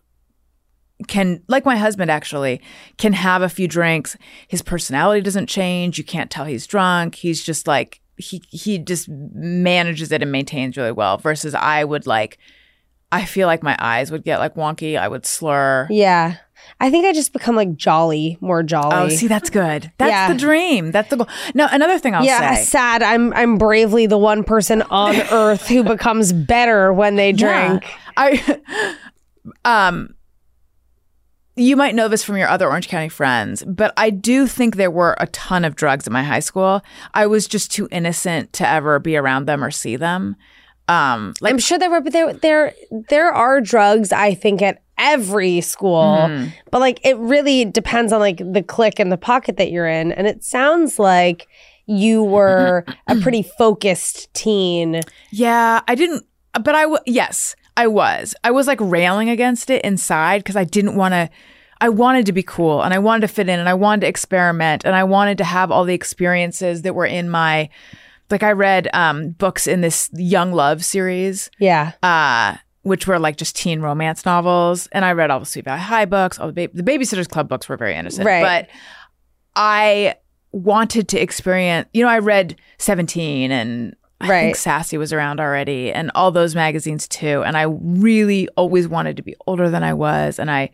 can, like my husband actually, can have a few drinks. His personality doesn't change. You can't tell he's drunk. He's just like, he, he just manages it and maintains really well. Versus I would like, I feel like my eyes would get like wonky. I would slur. Yeah. I think I just become like jolly, more jolly. Oh, see, that's good. That's Yeah. the dream. That's the goal. Now, another thing I'll say. yeah, say. sad. I'm I'm bravely the one person on earth who becomes better when they drink. Yeah. I um you might know this from your other Orange County friends, but I do think there were a ton of drugs in my high school. I was just too innocent to ever be around them or see them. Um like I'm sure there were, but there there there are drugs. I think at every school, Mm-hmm. but like it really depends on like the clique and the pocket that you're in. And it sounds like you were a pretty focused teen. Yeah, I didn't, but I, w- yes, I was. I was like railing against it inside because I didn't want to, I wanted to be cool and I wanted to fit in and I wanted to experiment and I wanted to have all the experiences that were in my, like I read um, books in this Young Love series, Yeah, uh, which were like just teen romance novels. And I read all the Sweet Valley High books, all the, ba- the Babysitter's Club books were very innocent. Right. But I wanted to experience, you know, I read 17 and I Right. think Sassy was around already and all those magazines too. And I really always wanted to be older than I was. And I,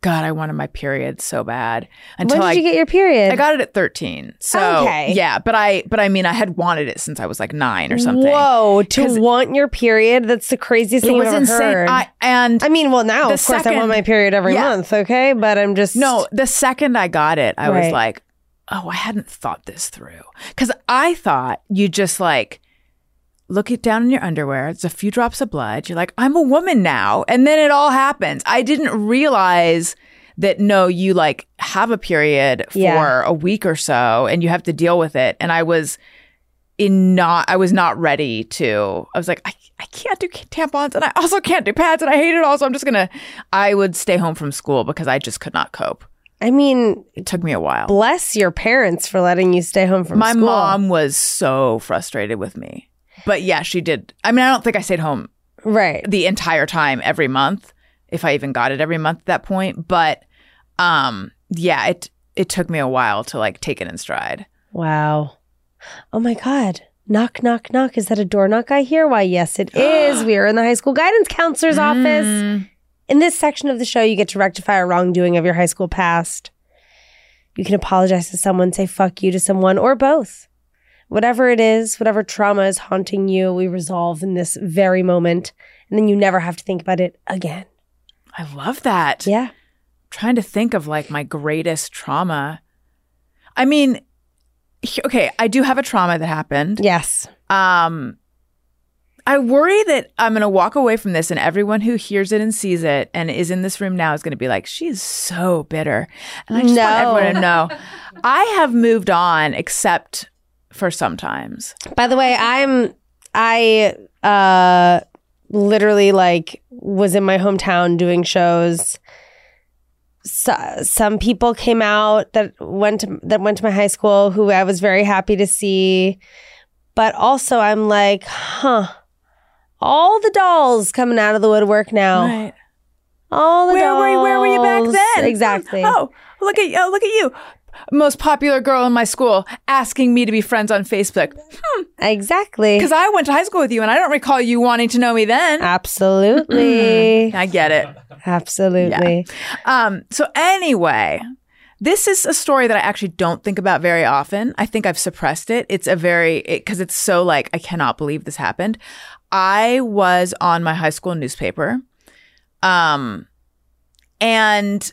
God, I wanted my period so bad until when did I you get your period? I got it at 13. So Okay. yeah, but I but I mean I had wanted it since I was like 9 or something. Whoa, to want your period? That's the craziest thing I've ever insane. heard. I and I mean, well, now of course I want my period every Yeah. month, okay? But I'm just No, the second I got it, I was like, oh, I hadn't thought this through. Because I thought you just like, look it down in your underwear. It's a few drops of blood. You're like, I'm a woman now. And then it all happens. I didn't realize that no, you like have a period for Yeah. a week or so and you have to deal with it. And I was in not, I was not ready to, I was like, I, I can't do tampons and I also can't do pads and I hate it all. So I'm just going to, I would stay home from school because I just could not cope. I mean, It took me a while. bless your parents for letting you stay home from school. My school. mom was so frustrated with me. But yeah, she did. I mean, I don't think I stayed home Right. the entire time every month, if I even got it every month at that point. But um, yeah, it it took me a while to like take it in stride. Wow. Oh my God. Knock, knock, knock. Is that a door knock I hear? Why, yes, it is. we are in the high school guidance counselor's office. Mm. In this section of the show, you get to rectify a wrongdoing of your high school past. You can apologize to someone, say fuck you to someone, or both. Whatever it is, whatever trauma is haunting you, we resolve in this very moment. And then you never have to think about it again. I love that. Yeah. trying to think of like my greatest trauma. I mean, okay, I do have a trauma that happened. Yes. Um, I worry that I'm going to walk away from this and everyone who hears it and sees it and is in this room now is going to be like, she's so bitter. And I just No. want everyone to know I have moved on except for sometimes. By the way, I'm I uh literally like was in my hometown doing shows. So, some people came out that went to that went to my high school who I was very happy to see. But also I'm like, huh. All the dolls coming out of the woodwork now. Right. All the Where dolls. were you? Where were you back then? Exactly. Oh, look at oh, look at you. Most popular girl in my school asking me to be friends on Facebook. Exactly. Because I went to high school with you and I don't recall you wanting to know me then. Absolutely. I get it. Absolutely. Um, so anyway, this is a story that I actually don't think about very often. I think I've suppressed it. It's a very because it's so like I cannot believe this happened. I was on my high school newspaper, um, and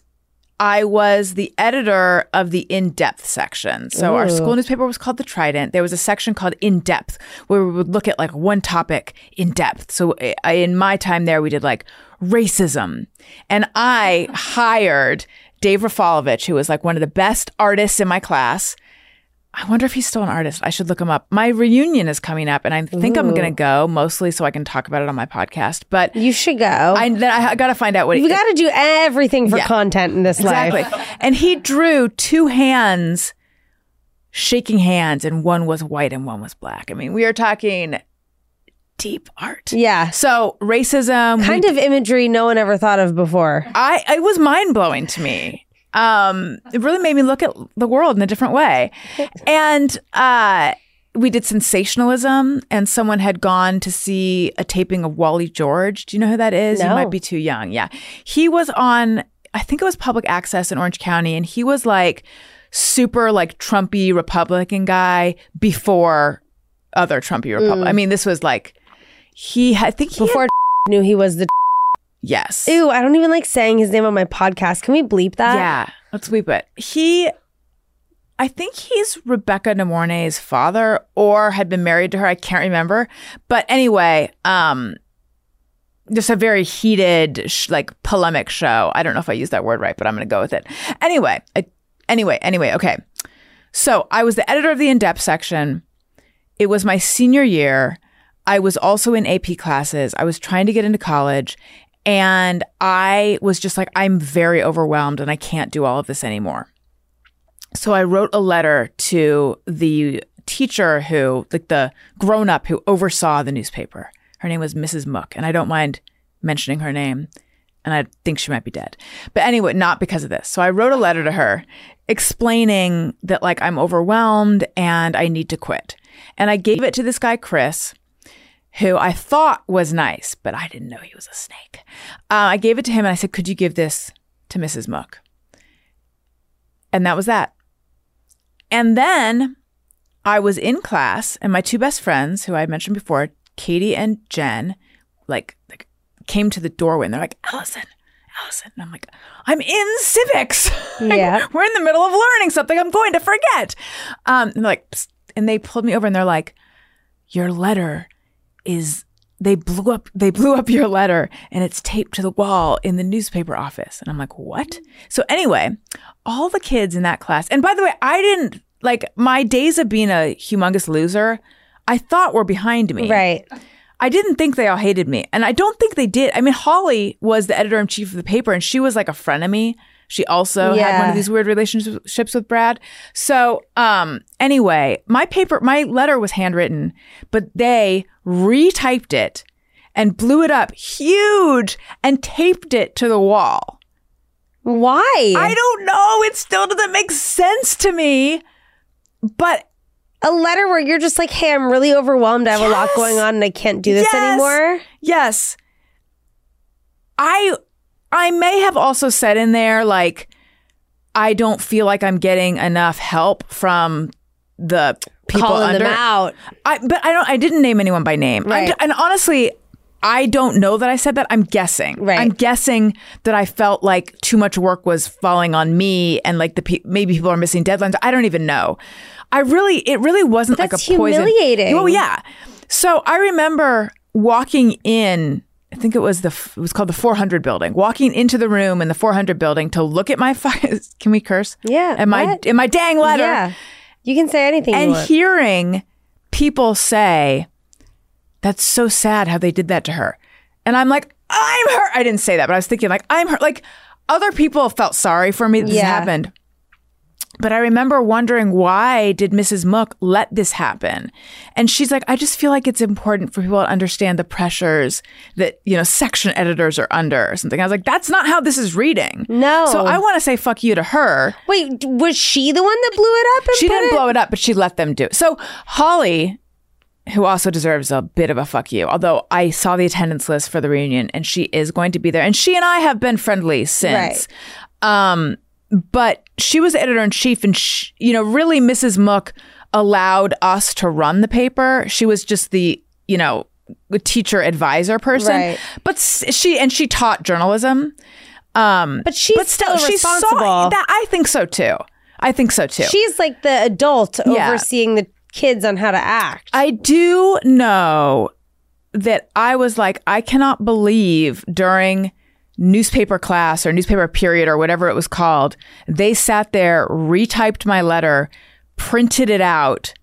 I was the editor of the in depth section. So our school newspaper was called the Trident. There was a section called in depth where we would look at like one topic in depth. So eh, I, in my time there, we did like racism, and I hired Dave Rafalovich, who was like one of the best artists in my class. I wonder if he's still an artist. I should look him up. My reunion is coming up, and I think I'm going to go mostly so I can talk about it on my podcast. But You should go. I, then I, I got to find out what You got to do everything for Yeah. content in this exactly. life. And he drew two hands shaking hands, and one was white and one was black. I mean, we are talking deep art. Yeah. So racism, we- Kind of imagery no one ever thought of before. I it was mind blowing to me. Um, it really made me look at the world in a different way. And uh, we did sensationalism, and someone had gone to see a taping of Wally George. Do you know who that is? You might be too young. Yeah, he was on. I think it was public access in Orange County, and he was like super like Trumpy Republican guy before other Trumpy Republican. I mean, this was like he. I think he had- Before knew he was the. Yes. Ew, I don't even like saying his name on my podcast. Can we bleep that? Yeah, let's bleep it. He, I think he's Rebecca De Mornay's father, or had been married to her. I can't remember. But anyway, um, just a very heated, sh- like polemic show. I don't know if I used that word right, but I'm going to go with it. Anyway, I, anyway, anyway. Okay, so I was the editor of the in depth section. It was my senior year. I was also in AP classes. I was trying to get into college. And I was just like, I'm very overwhelmed and I can't do all of this anymore. So I wrote a letter to the teacher who, like the grown up who oversaw the newspaper. Her name was Mrs. Mook. And I don't mind mentioning her name. And I think she might be dead. But anyway, not because of this. So I wrote a letter to her explaining that, like, I'm overwhelmed and I need to quit. And I gave it to this guy, Chris, who I thought was nice, but I didn't know he was a snake. Uh, I gave it to him and I said, Could you give this to Mrs. Mook? And that was that. And then I was in class, and my two best friends, who I mentioned before, Katie and Jen, like, like came to the doorway and they're like, Alison, Alison. And I'm like, I'm in civics. Like, Yeah. We're in the middle of learning something I'm going to forget. Um, and like, and they pulled me over and they're like, Your letter is they blew up they blew up your letter and it's taped to the wall in the newspaper office and i'm like what so anyway all the kids in that class and by the way i didn't like my days of being a humongous loser i thought were behind me Right. I didn't think they all hated me. And I don't think they did. I mean, Holly was the editor in chief of the paper and she was like a frenemy. She also had one of these weird relationships with Brad. So, um, anyway, my paper, my letter was handwritten, but they retyped it and blew it up huge and taped it to the wall. Why? I don't know. It still doesn't make sense to me. But a letter where you're just like, hey, I'm really overwhelmed. I have a lot going on and I can't do this Yes. anymore. Yes. I I may have also said in there like I don't feel like I'm getting enough help from the people Calling under them out. I but I don't I didn't name anyone by name. Right. ju- and honestly, I don't know that I said that. I'm guessing. Right. I'm guessing that I felt like too much work was falling on me and like the pe- maybe people are missing deadlines. I don't even know. I really it really wasn't like a poison. humiliating. Oh yeah. So I remember walking in I think it was the it was called the 400 building. Walking into the room in the 400 building to look at my fi- can we curse? Yeah, And my what? in my dang letter Yeah. You can say anything you and hearing people say, "That's so sad how they did that to her," and I'm like, "I'm hurt." I didn't say that, but I was thinking like, "I'm hurt." Like other people felt sorry for me that this Yeah. happened. But I remember wondering why did Mrs. Mook let this happen? And she's like, I just feel like it's important for people to understand the pressures that, you know, section editors are under or something. I was like, that's not how this is reading. No. So I want to say fuck you to her. Wait, was she the one that blew it up? And She didn't it? blow it up, but she let them do it. So Holly, who also deserves a bit of a fuck you, although I saw the attendance list for the reunion and she is going to be there. And she and I have been friendly since. Um, but she was editor in chief, and sh you know, really, Mrs. Mook allowed us to run the paper. She was just the, you know, teacher advisor person. Right. But she and she taught journalism. Um, But she's still she saw responsible. that. I think so too. I think so too. She's like the adult Yeah. overseeing the kids on how to act. I do know that I was like, I cannot believe during newspaper class or newspaper period or whatever it was called, they sat there, retyped my letter, printed it out.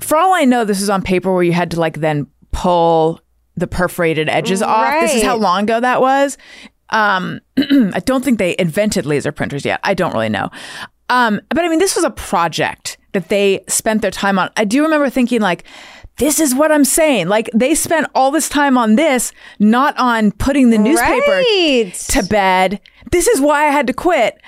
For all I know, this is on paper where you had to like then pull the perforated edges off. This is how long ago that was. Um, I don't think they invented laser printers yet. I don't really know. Um, but I mean, this was a project that they spent their time on. I do remember thinking like, this is what I'm saying. Like they spent all this time on this, not on putting the newspaper Right. to bed. This is why I had to quit.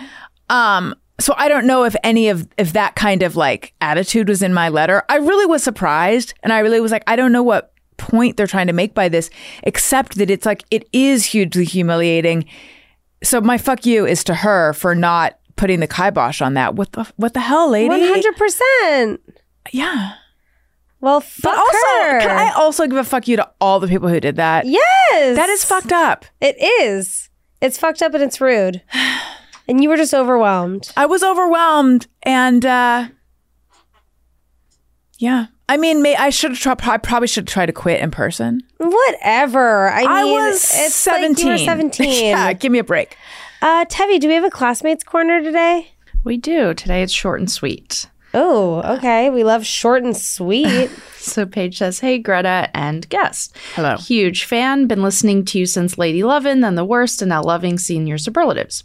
Um, so I don't know if any of if that kind of like attitude was in my letter. I really was surprised, and I really was like, I don't know what point they're trying to make by this, except that it's like it is hugely humiliating. So my fuck you is to her for not putting the kibosh on that. What the what the hell, lady? One hundred percent. Yeah. Well, fuck But also, her. can I also give a fuck you to all the people who did that? yes, That is fucked up. It is. It's fucked up and it's rude. And you were just overwhelmed. I was overwhelmed and uh yeah. I mean, may, I should have tried. I probably should try to quit in person. Whatever. I mean, was it's seventeen. Like you were seventeen. yeah, give me a break. Uh, Tevi, do we have a classmates corner today? We do. Today it's short and sweet. Oh, okay. We love short and sweet. So Paige says, Hey, Greta and guest. Hello. Huge fan. Been listening to you since Lady Lovin', then The Worst, and now loving senior superlatives.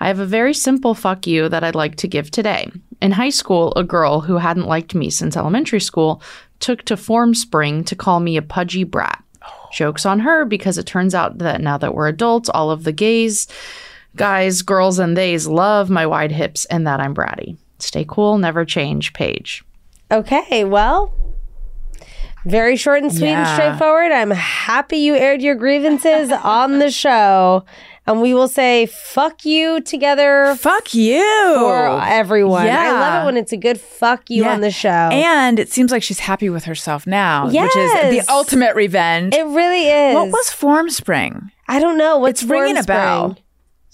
I have a very simple fuck you that I'd like to give today. In high school, a girl who hadn't liked me since elementary school took to Formspring to call me a pudgy brat. Joke's on her because it turns out that now that we're adults, all of the gays, guys, girls, and theys love my wide hips and that I'm bratty. Stay cool, never change, Paige. okay, well, very short and sweet and straightforward. I'm happy you aired your grievances on the show. And we will say fuck you together Fuck you. for everyone. I love it when it's a good fuck you Yeah. on the show. And it seems like she's happy with herself now, which is the ultimate revenge. it really is. what was Formspring? I don't know. What's It's ringing a bell.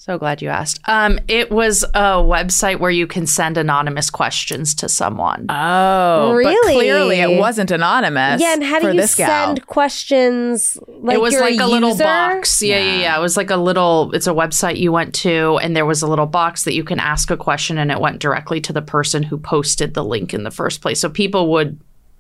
Spring? So glad you asked. Um, it was a website where you can send anonymous questions to someone. Oh, Really? But clearly, it wasn't anonymous. Yeah, and how do you this gal. send questions? Like it was you're like a, little box. Yeah, yeah, yeah. It was like a little. It's a website you went to, and there was a little box that you can ask a question, and it went directly to the person who posted the link in the first place. So people would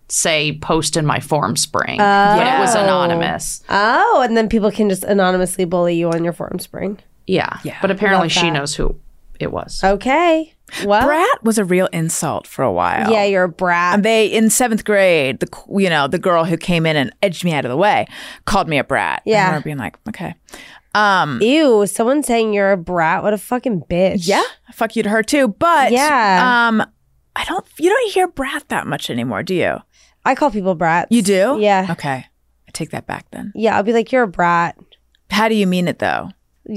say, "Post in my Formspring," but it was Oh. anonymous. Oh, and then people can just anonymously bully you on your Formspring. Yeah, Yeah. But apparently, Love she that. knows who it was. Okay. Well, Brat was a real insult for a while. yeah, you're a brat. And they in seventh grade, the you know the girl who came in and edged me out of the way called me a brat. And I Yeah. remember being like, okay, um, Ew, someone saying you're a brat. What a fucking bitch. yeah, fuck you to her too. But Yeah. um, I don't. You don't hear brat that much anymore, do you? I call people brats. You do? Yeah. Okay, I take that back then. Yeah, I'll be like, you're a brat. How do you mean it though?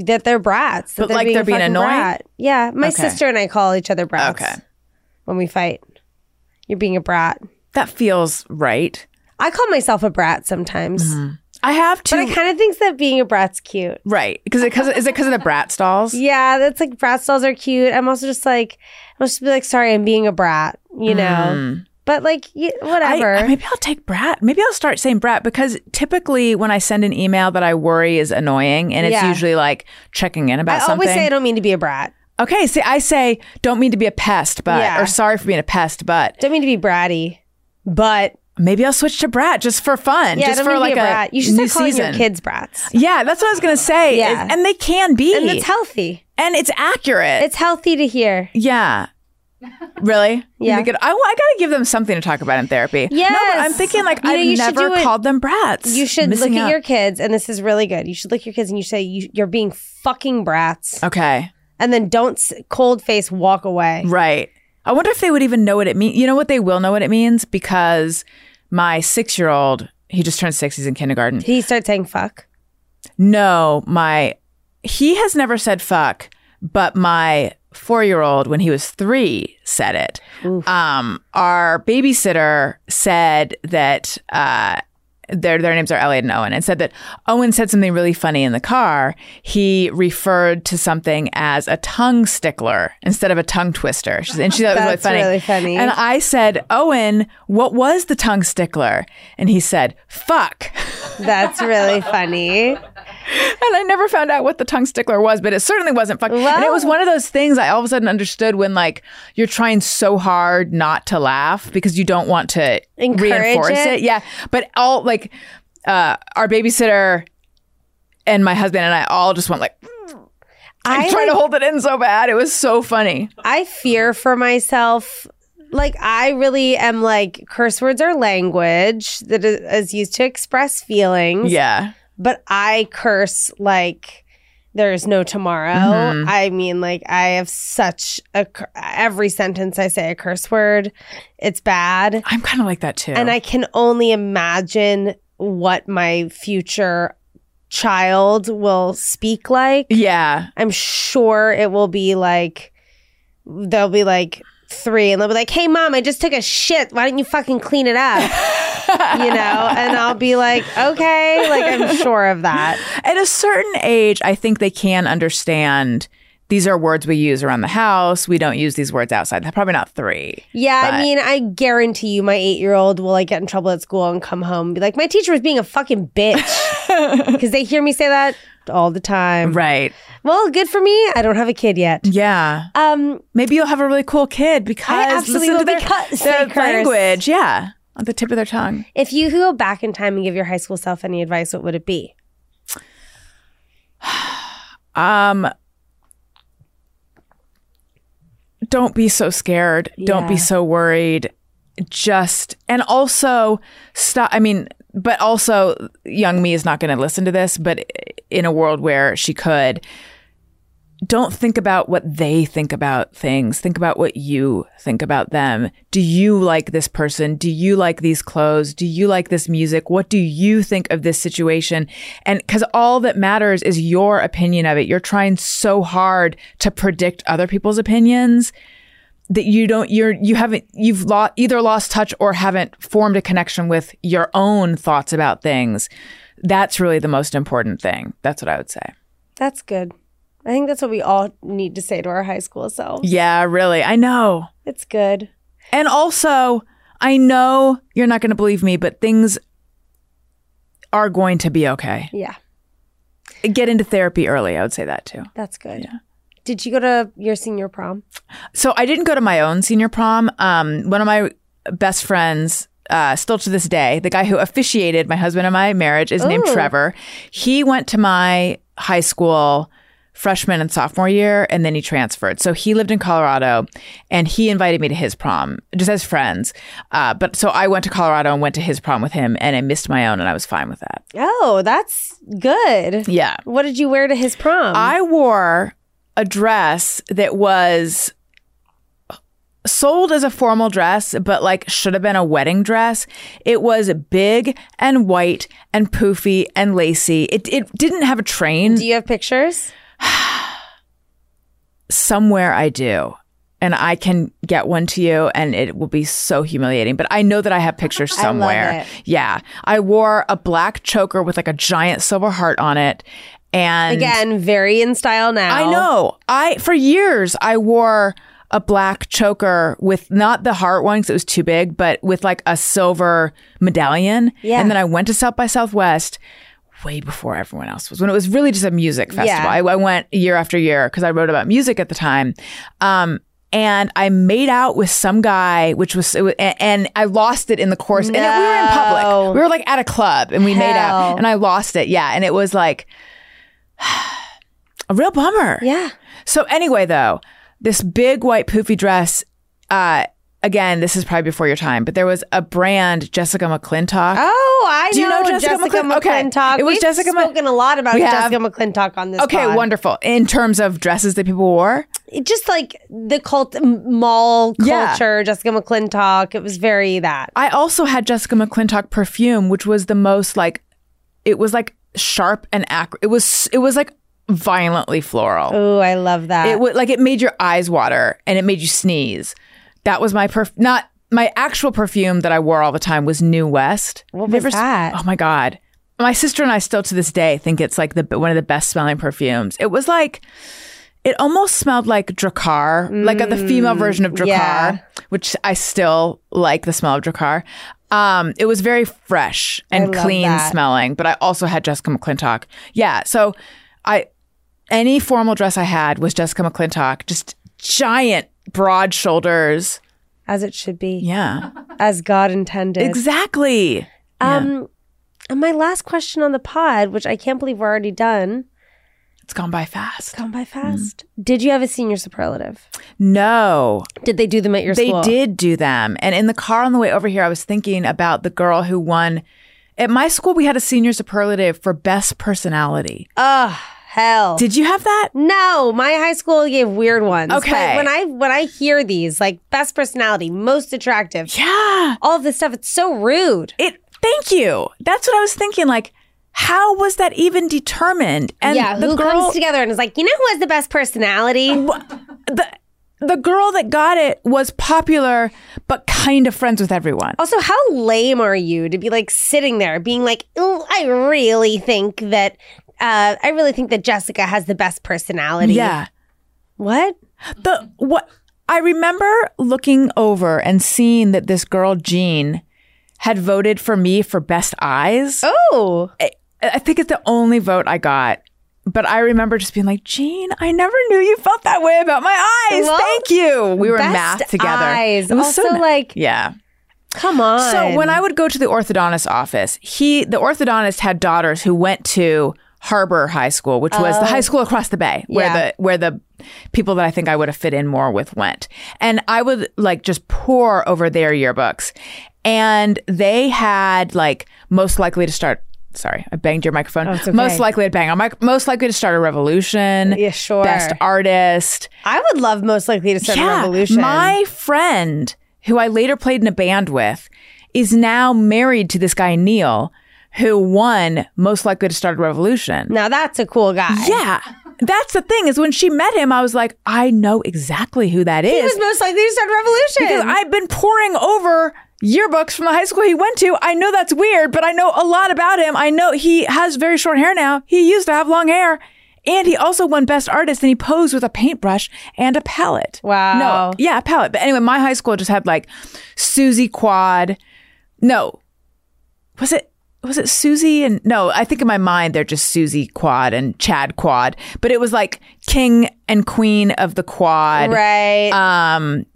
That they're brats. That But, they're like, being they're being annoying? Brat. Yeah, my Okay. sister and I call each other brats. Okay. When we fight, you're being a brat. That feels right. I call myself a brat sometimes, mm-hmm. I have to. but I kind of think that being a brat's cute. right because it because is it because of the Bratz dolls? Yeah, that's like Bratz dolls are cute. I'm also just like, I'll just be like, sorry, I'm being a brat, you know. Mm. But like, whatever. I, maybe I'll take brat. Maybe I'll start saying brat because typically when I send an email that I worry is annoying, and it's Yeah. usually like checking in about I something. always say I don't mean to be a brat. okay, see, I say don't mean to be a pest, but Yeah. or sorry for being a pest, but Don't mean to be bratty, but maybe I'll switch to brat just for fun, yeah, just don't for mean like a brat. You should start calling season. your kids brats, Yeah, that's what I was gonna say. Yeah. is- and they can be, and it's healthy. and it's accurate. It's healthy to hear. yeah. Really? Yeah. I, I gotta give them something to talk about in therapy. No, but I'm thinking like You know, I've never called them brats. You should Missing look at out. your kids, and this is really good. You should look at your kids and you say you, you're being fucking brats, Okay. and then don't s- cold face walk away. Right. I wonder if they would even know what it means. You know what? They will know what it means because my six year old, he just turned six, he's in kindergarten. Did he start saying fuck? No, my, he has never said fuck, but my four year old, when he was three, said it. Um, our babysitter said that, uh, their their names are Elliot and Owen, and said that Owen said something really funny in the car. He referred to something as a tongue stickler instead of a tongue twister, She's- and she thought it was really funny. really funny. And I said, Owen, what was the tongue stickler? And he said, "Fuck." That's really funny. And I never found out what the tongue stickler was, but it certainly wasn't fuck. and it was one of those things I all of a sudden understood when like you're trying so hard not to laugh because you don't want to Encourage reinforce it? it. Yeah. But all like uh our babysitter and my husband and I all just went like I trying to like- hold it in so bad. It was so funny. I fear for myself. Like I really am like curse words are language that is used to express feelings. Yeah. But I curse like there's no tomorrow. Mm-hmm. I mean, like I have such a cur- every sentence I say a curse word. It's bad. I'm kind of like that too. And I can only imagine what my future child will speak like. yeah. I'm sure it will be like they'll be like three and they'll be like, Hey mom, I just took a shit. Why don't you fucking clean it up? you know? And I'll be like, Okay, like I'm sure of that. At a certain age, I think they can understand these are words we use around the house. We don't use these words outside. Probably not three. Yeah, But- I mean, I guarantee you my eight year old will like get in trouble at school and come home and be like, My teacher was being a fucking bitch. Because they hear me say that all the time. Right. Well, good for me. I don't have a kid yet. Yeah. Um, Maybe you'll have a really cool kid because absolutely listen to their, their language. Yeah. On the tip of their tongue. if you could go back in time and give your high school self any advice, what would it be? Um don't be so scared. Don't be so worried. Just and also stop I mean, but also young me is not going to listen to this, but in a world where she could don't think about what they think about things. Think about what you think about them. Do you like this person? Do you like these clothes? Do you like this music? What do you think of this situation? And because all that matters is your opinion of it. You're trying so hard to predict other people's opinions that you don't you're you haven't you've lost either lost touch or haven't formed a connection with your own thoughts about things that's really the most important thing that's what i would say That's good. I think that's what we all need to say to our high school selves. Yeah, really. I know. It's good. And also, I know you're not going to believe me, but things are going to be okay. Yeah, Get into therapy early. I would say that too. that's good. Did you go to your senior prom? So I didn't go to my own senior prom. Um, one of my best friends, uh, still to this day, the guy who officiated my husband and my marriage is named Trevor. He went to my high school freshman and sophomore year, and then he transferred. So he lived in Colorado, and he invited me to his prom just as friends. Uh, but so I went to Colorado and went to his prom with him, and I missed my own, and I was fine with that. Oh, that's good. Yeah. What did you wear to his prom? I wore a dress that was sold as a formal dress, but like should have been a wedding dress. It was big and white and poofy and lacy. It it didn't have a train. Do you have pictures? Somewhere I do. And I can get one to you and it will be so humiliating. But I know that I have pictures I somewhere. it. Yeah. I wore a black choker with like a giant silver heart on it. And Again, very in style now. I know. I for years I wore a black choker with not the heart one because it was too big, but with like a silver medallion. Yeah. And then I went to South by Southwest way before everyone else was when it was really just a music festival. Yeah. I, I went year after year because I wrote about music at the time. Um, and I made out with some guy, which was, it was and, and I lost it in the course. And we were in public. We were like at a club, and we made out, and I lost it. Yeah, and it was like a real bummer. Yeah. So anyway, though, this big white poofy dress. Uh, again, this is probably before your time, but there was a brand, Jessica McClintock. Oh, I Do you know Jessica Jessica McClin- okay. McClintock. It was We've Jessica spoken a lot about. Jessica McClintock on this. okay, pod. wonderful. In terms of dresses that people wore, It just like the cult mall Yeah. culture. Jessica McClintock. It was very that. I also had Jessica McClintock perfume, which was the most like, it was like sharp and acrid. It was it was like violently floral. Oh, I love that. It would like it made your eyes water and it made you sneeze. That was my perf not my actual perfume that I wore all the time was New West. What was that? Oh my god. My sister and I still to this day think it's like the one of the best smelling perfumes. It was like it almost smelled like Drakkar, like the female mm, version of Drakkar, yeah. which I still like the smell of Drakkar. Um, it was very fresh and clean that. smelling, but I also had Jessica McClintock. Yeah, so I any formal dress I had was Jessica McClintock, just giant, broad shoulders. as it should be, Yeah, as God intended. exactly. Um, and my last question on the pod, which I can't believe we're already done, It's gone by fast. gone by hmm. fast. Did you have a senior superlative? No, Did they do them at your they school? They did do them. And in the car on the way over here, I was thinking about the girl who won. At my school, we had a senior superlative for best personality. Oh hell. Did you have that? no, my high school gave weird ones. But Okay. when I when I hear these, like best personality, most attractive, Yeah. all of this stuff, it's so rude. It. Thank you. That's what I was thinking. Like, how was that even determined? And yeah, the who girl, comes together and is like, you know who has the best personality? the the girl that got it was popular, but kind of friends with everyone. Also, how lame are you to be like sitting there being like, I really think that, uh, I really think that Jessica has the best personality. Yeah. What? The what I remember looking over and seeing that this girl Jean had voted for me for best eyes. Oh, I, think it's the only vote I got. But I remember just being like, Jean, I never knew you felt that way about my eyes. Well, Thank you. We were in math together. eyes. It was so Also, ni- like- yeah. come on. So when I would go to the orthodontist office, he the orthodontist had daughters who went to Harbor High School, which was the high oh. school across the bay, where Yeah. the where the people that I think I would have fit in more with went. And I would like just pour over their yearbooks. And they had like most likely to start Sorry, I banged your microphone. Oh, it's okay. Most likely to bang on mic- most likely to start a revolution. Yeah, sure. Best artist. I would love most likely to start a revolution. My friend, who I later played in a band with, is now married to this guy, Neil, who won Most Likely to Start a Revolution. now that's a cool guy. Yeah. That's the thing is when she met him, I was like, I know exactly who that He is. was most likely to start a revolution. because I've been pouring over yearbooks from the high school he went to. I know that's weird, but I know a lot about him. I know he has very short hair now. He used to have long hair. And he also won Best Artist and he posed with a paintbrush and a palette. Wow. No, yeah, a palette. But anyway, my high school just had like Susie Quad. No. Was it was it Susie and no, I think in my mind they're just Susie Quad and Chad Quad. But it was like King and Queen of the Quad. Right. Um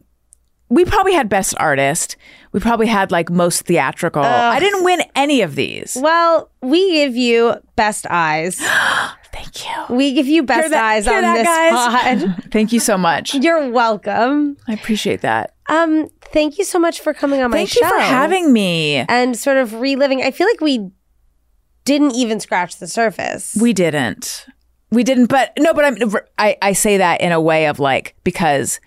we probably had best artist. We probably had like most theatrical. I didn't win any of these. well, we give you best eyes. Thank you. We give you best that- eyes on that, this guys? pod. Thank you so much. You're welcome. I appreciate that. Um, thank you so much for coming on my show. Thank you for having me. and sort of reliving. I feel like we didn't even scratch the surface. We didn't. We didn't, but no, but I'm, I, I say that in a way of like, because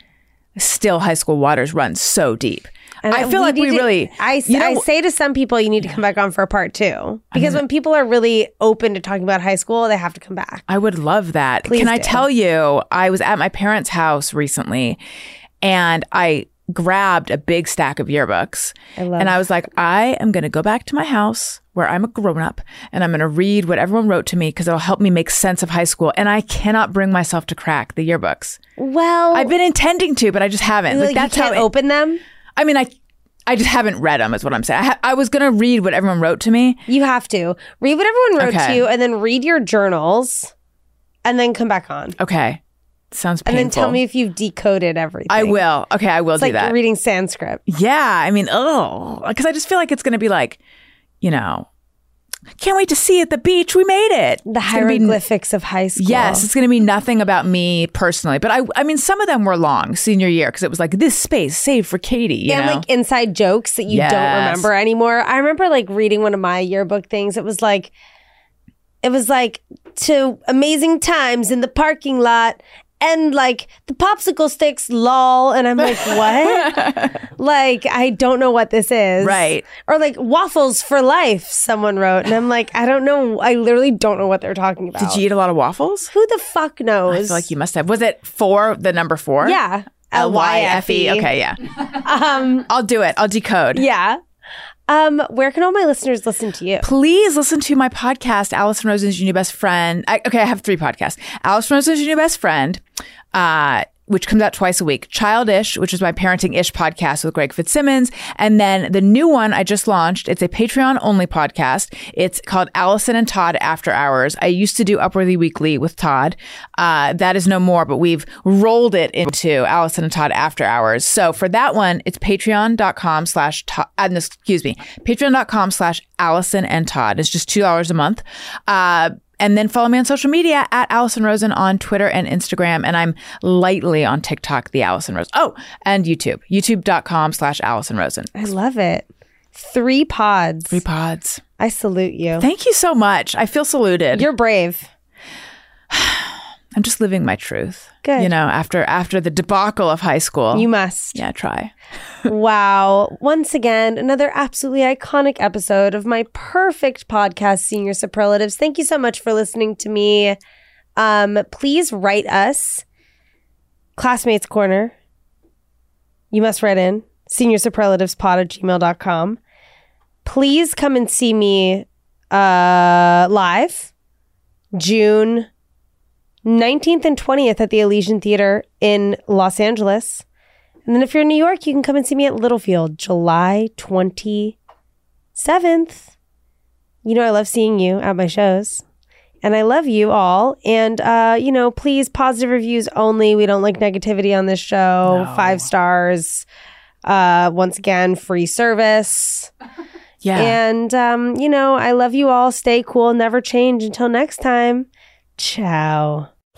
still high school waters run so deep. And I feel like we to- really, I, you know- I say to some people, you need to come back on for a part two because mm-hmm. when people are really open to talking about high school, they have to come back. I would love that. Please Can I tell you, I was at my parents' house recently and I grabbed a big stack of yearbooks. I and I was like, I am going to go back to my house where I'm a grown up and I'm going to read what everyone wrote to me because it'll help me make sense of high school. And I cannot bring myself to crack the yearbooks. Well, I've been intending to, but I just haven't. like, Like, that's you can't how it- open them. I mean, I I just haven't read them. Is what I'm saying. I, ha- I was gonna read what everyone wrote to me. You have to read what everyone wrote to you, and then read your journals, and then come back on, Okay, sounds painful. and then tell me if you've decoded everything. I will. Okay, I will It's do like that. reading Sanskrit. yeah, I mean, oh, because I just feel like it's gonna be like, you know, can't wait to see at the beach. We made it. The gonna be- hieroglyphics of high school. Yes, it's going to be nothing about me personally, but I, I mean, some of them were long senior year because it was like this space saved for Katie. You and know, like inside jokes that you don't remember anymore. I remember like reading one of my yearbook things. It was like, it was like to amazing times in the parking lot and like the popsicle sticks, lol. And I'm like, what? like, I don't know what this is. Right. Or like waffles for life, someone wrote. And I'm like, I don't know. I literally don't know what they're talking about. did you eat a lot of waffles? Who the fuck knows? I feel like you must have. Was it four? The number four? Yeah. L Y F E. Okay, yeah. Um, I'll do it. I'll decode. yeah. Um, where can all my listeners listen to you? Please listen to my podcast, Alison Rosen's Your New Best Friend. I, okay, I have three podcasts. Alison Rosen's Your New Best Friend, uh, which comes out twice a week. Childish, which is my parenting ish podcast with Greg Fitzsimmons. And then the new one I just launched, it's a Patreon only podcast. It's called Alison and Tod After Hours. I used to do Upworthy Weekly with Tod. Uh, that is no more, but we've rolled it into Alison and Tod After Hours. So for that one, it's patreon.com slash, Tod- uh, excuse me, patreon.com slash Alison and Tod. It's just $2 a month. Uh, and then follow me on social media at Alison Rosen on Twitter and Instagram. And I'm lightly on TikTok, the Alison Rosen. Oh, and YouTube, youtube.com slash Alison Rosen. I love it. Three pods. Three pods. I salute you. Thank you so much. I feel saluted. You're brave. I'm just living my truth. Good. You know, after after the debacle of high school. You must. yeah, try. wow. Once again, another absolutely iconic episode of my perfect podcast, Senior Superlatives. Thank you so much for listening to me. Um, please write us, Classmates Corner. You must write in senior superlatives pod at gmail.com. Please come and see me uh, live June 19th and 20th at the Elysian Theater in Los Angeles. And then if you're in New York, you can come and see me at Littlefield July 27th. You know, I love seeing you at my shows. And I love you all. And, uh, you know, please, positive reviews only. We don't like negativity on this show. Five stars. Uh, once again, free service. Yeah. And, um, you know, I love you all. Stay cool. Never change. Until next time. Ciao.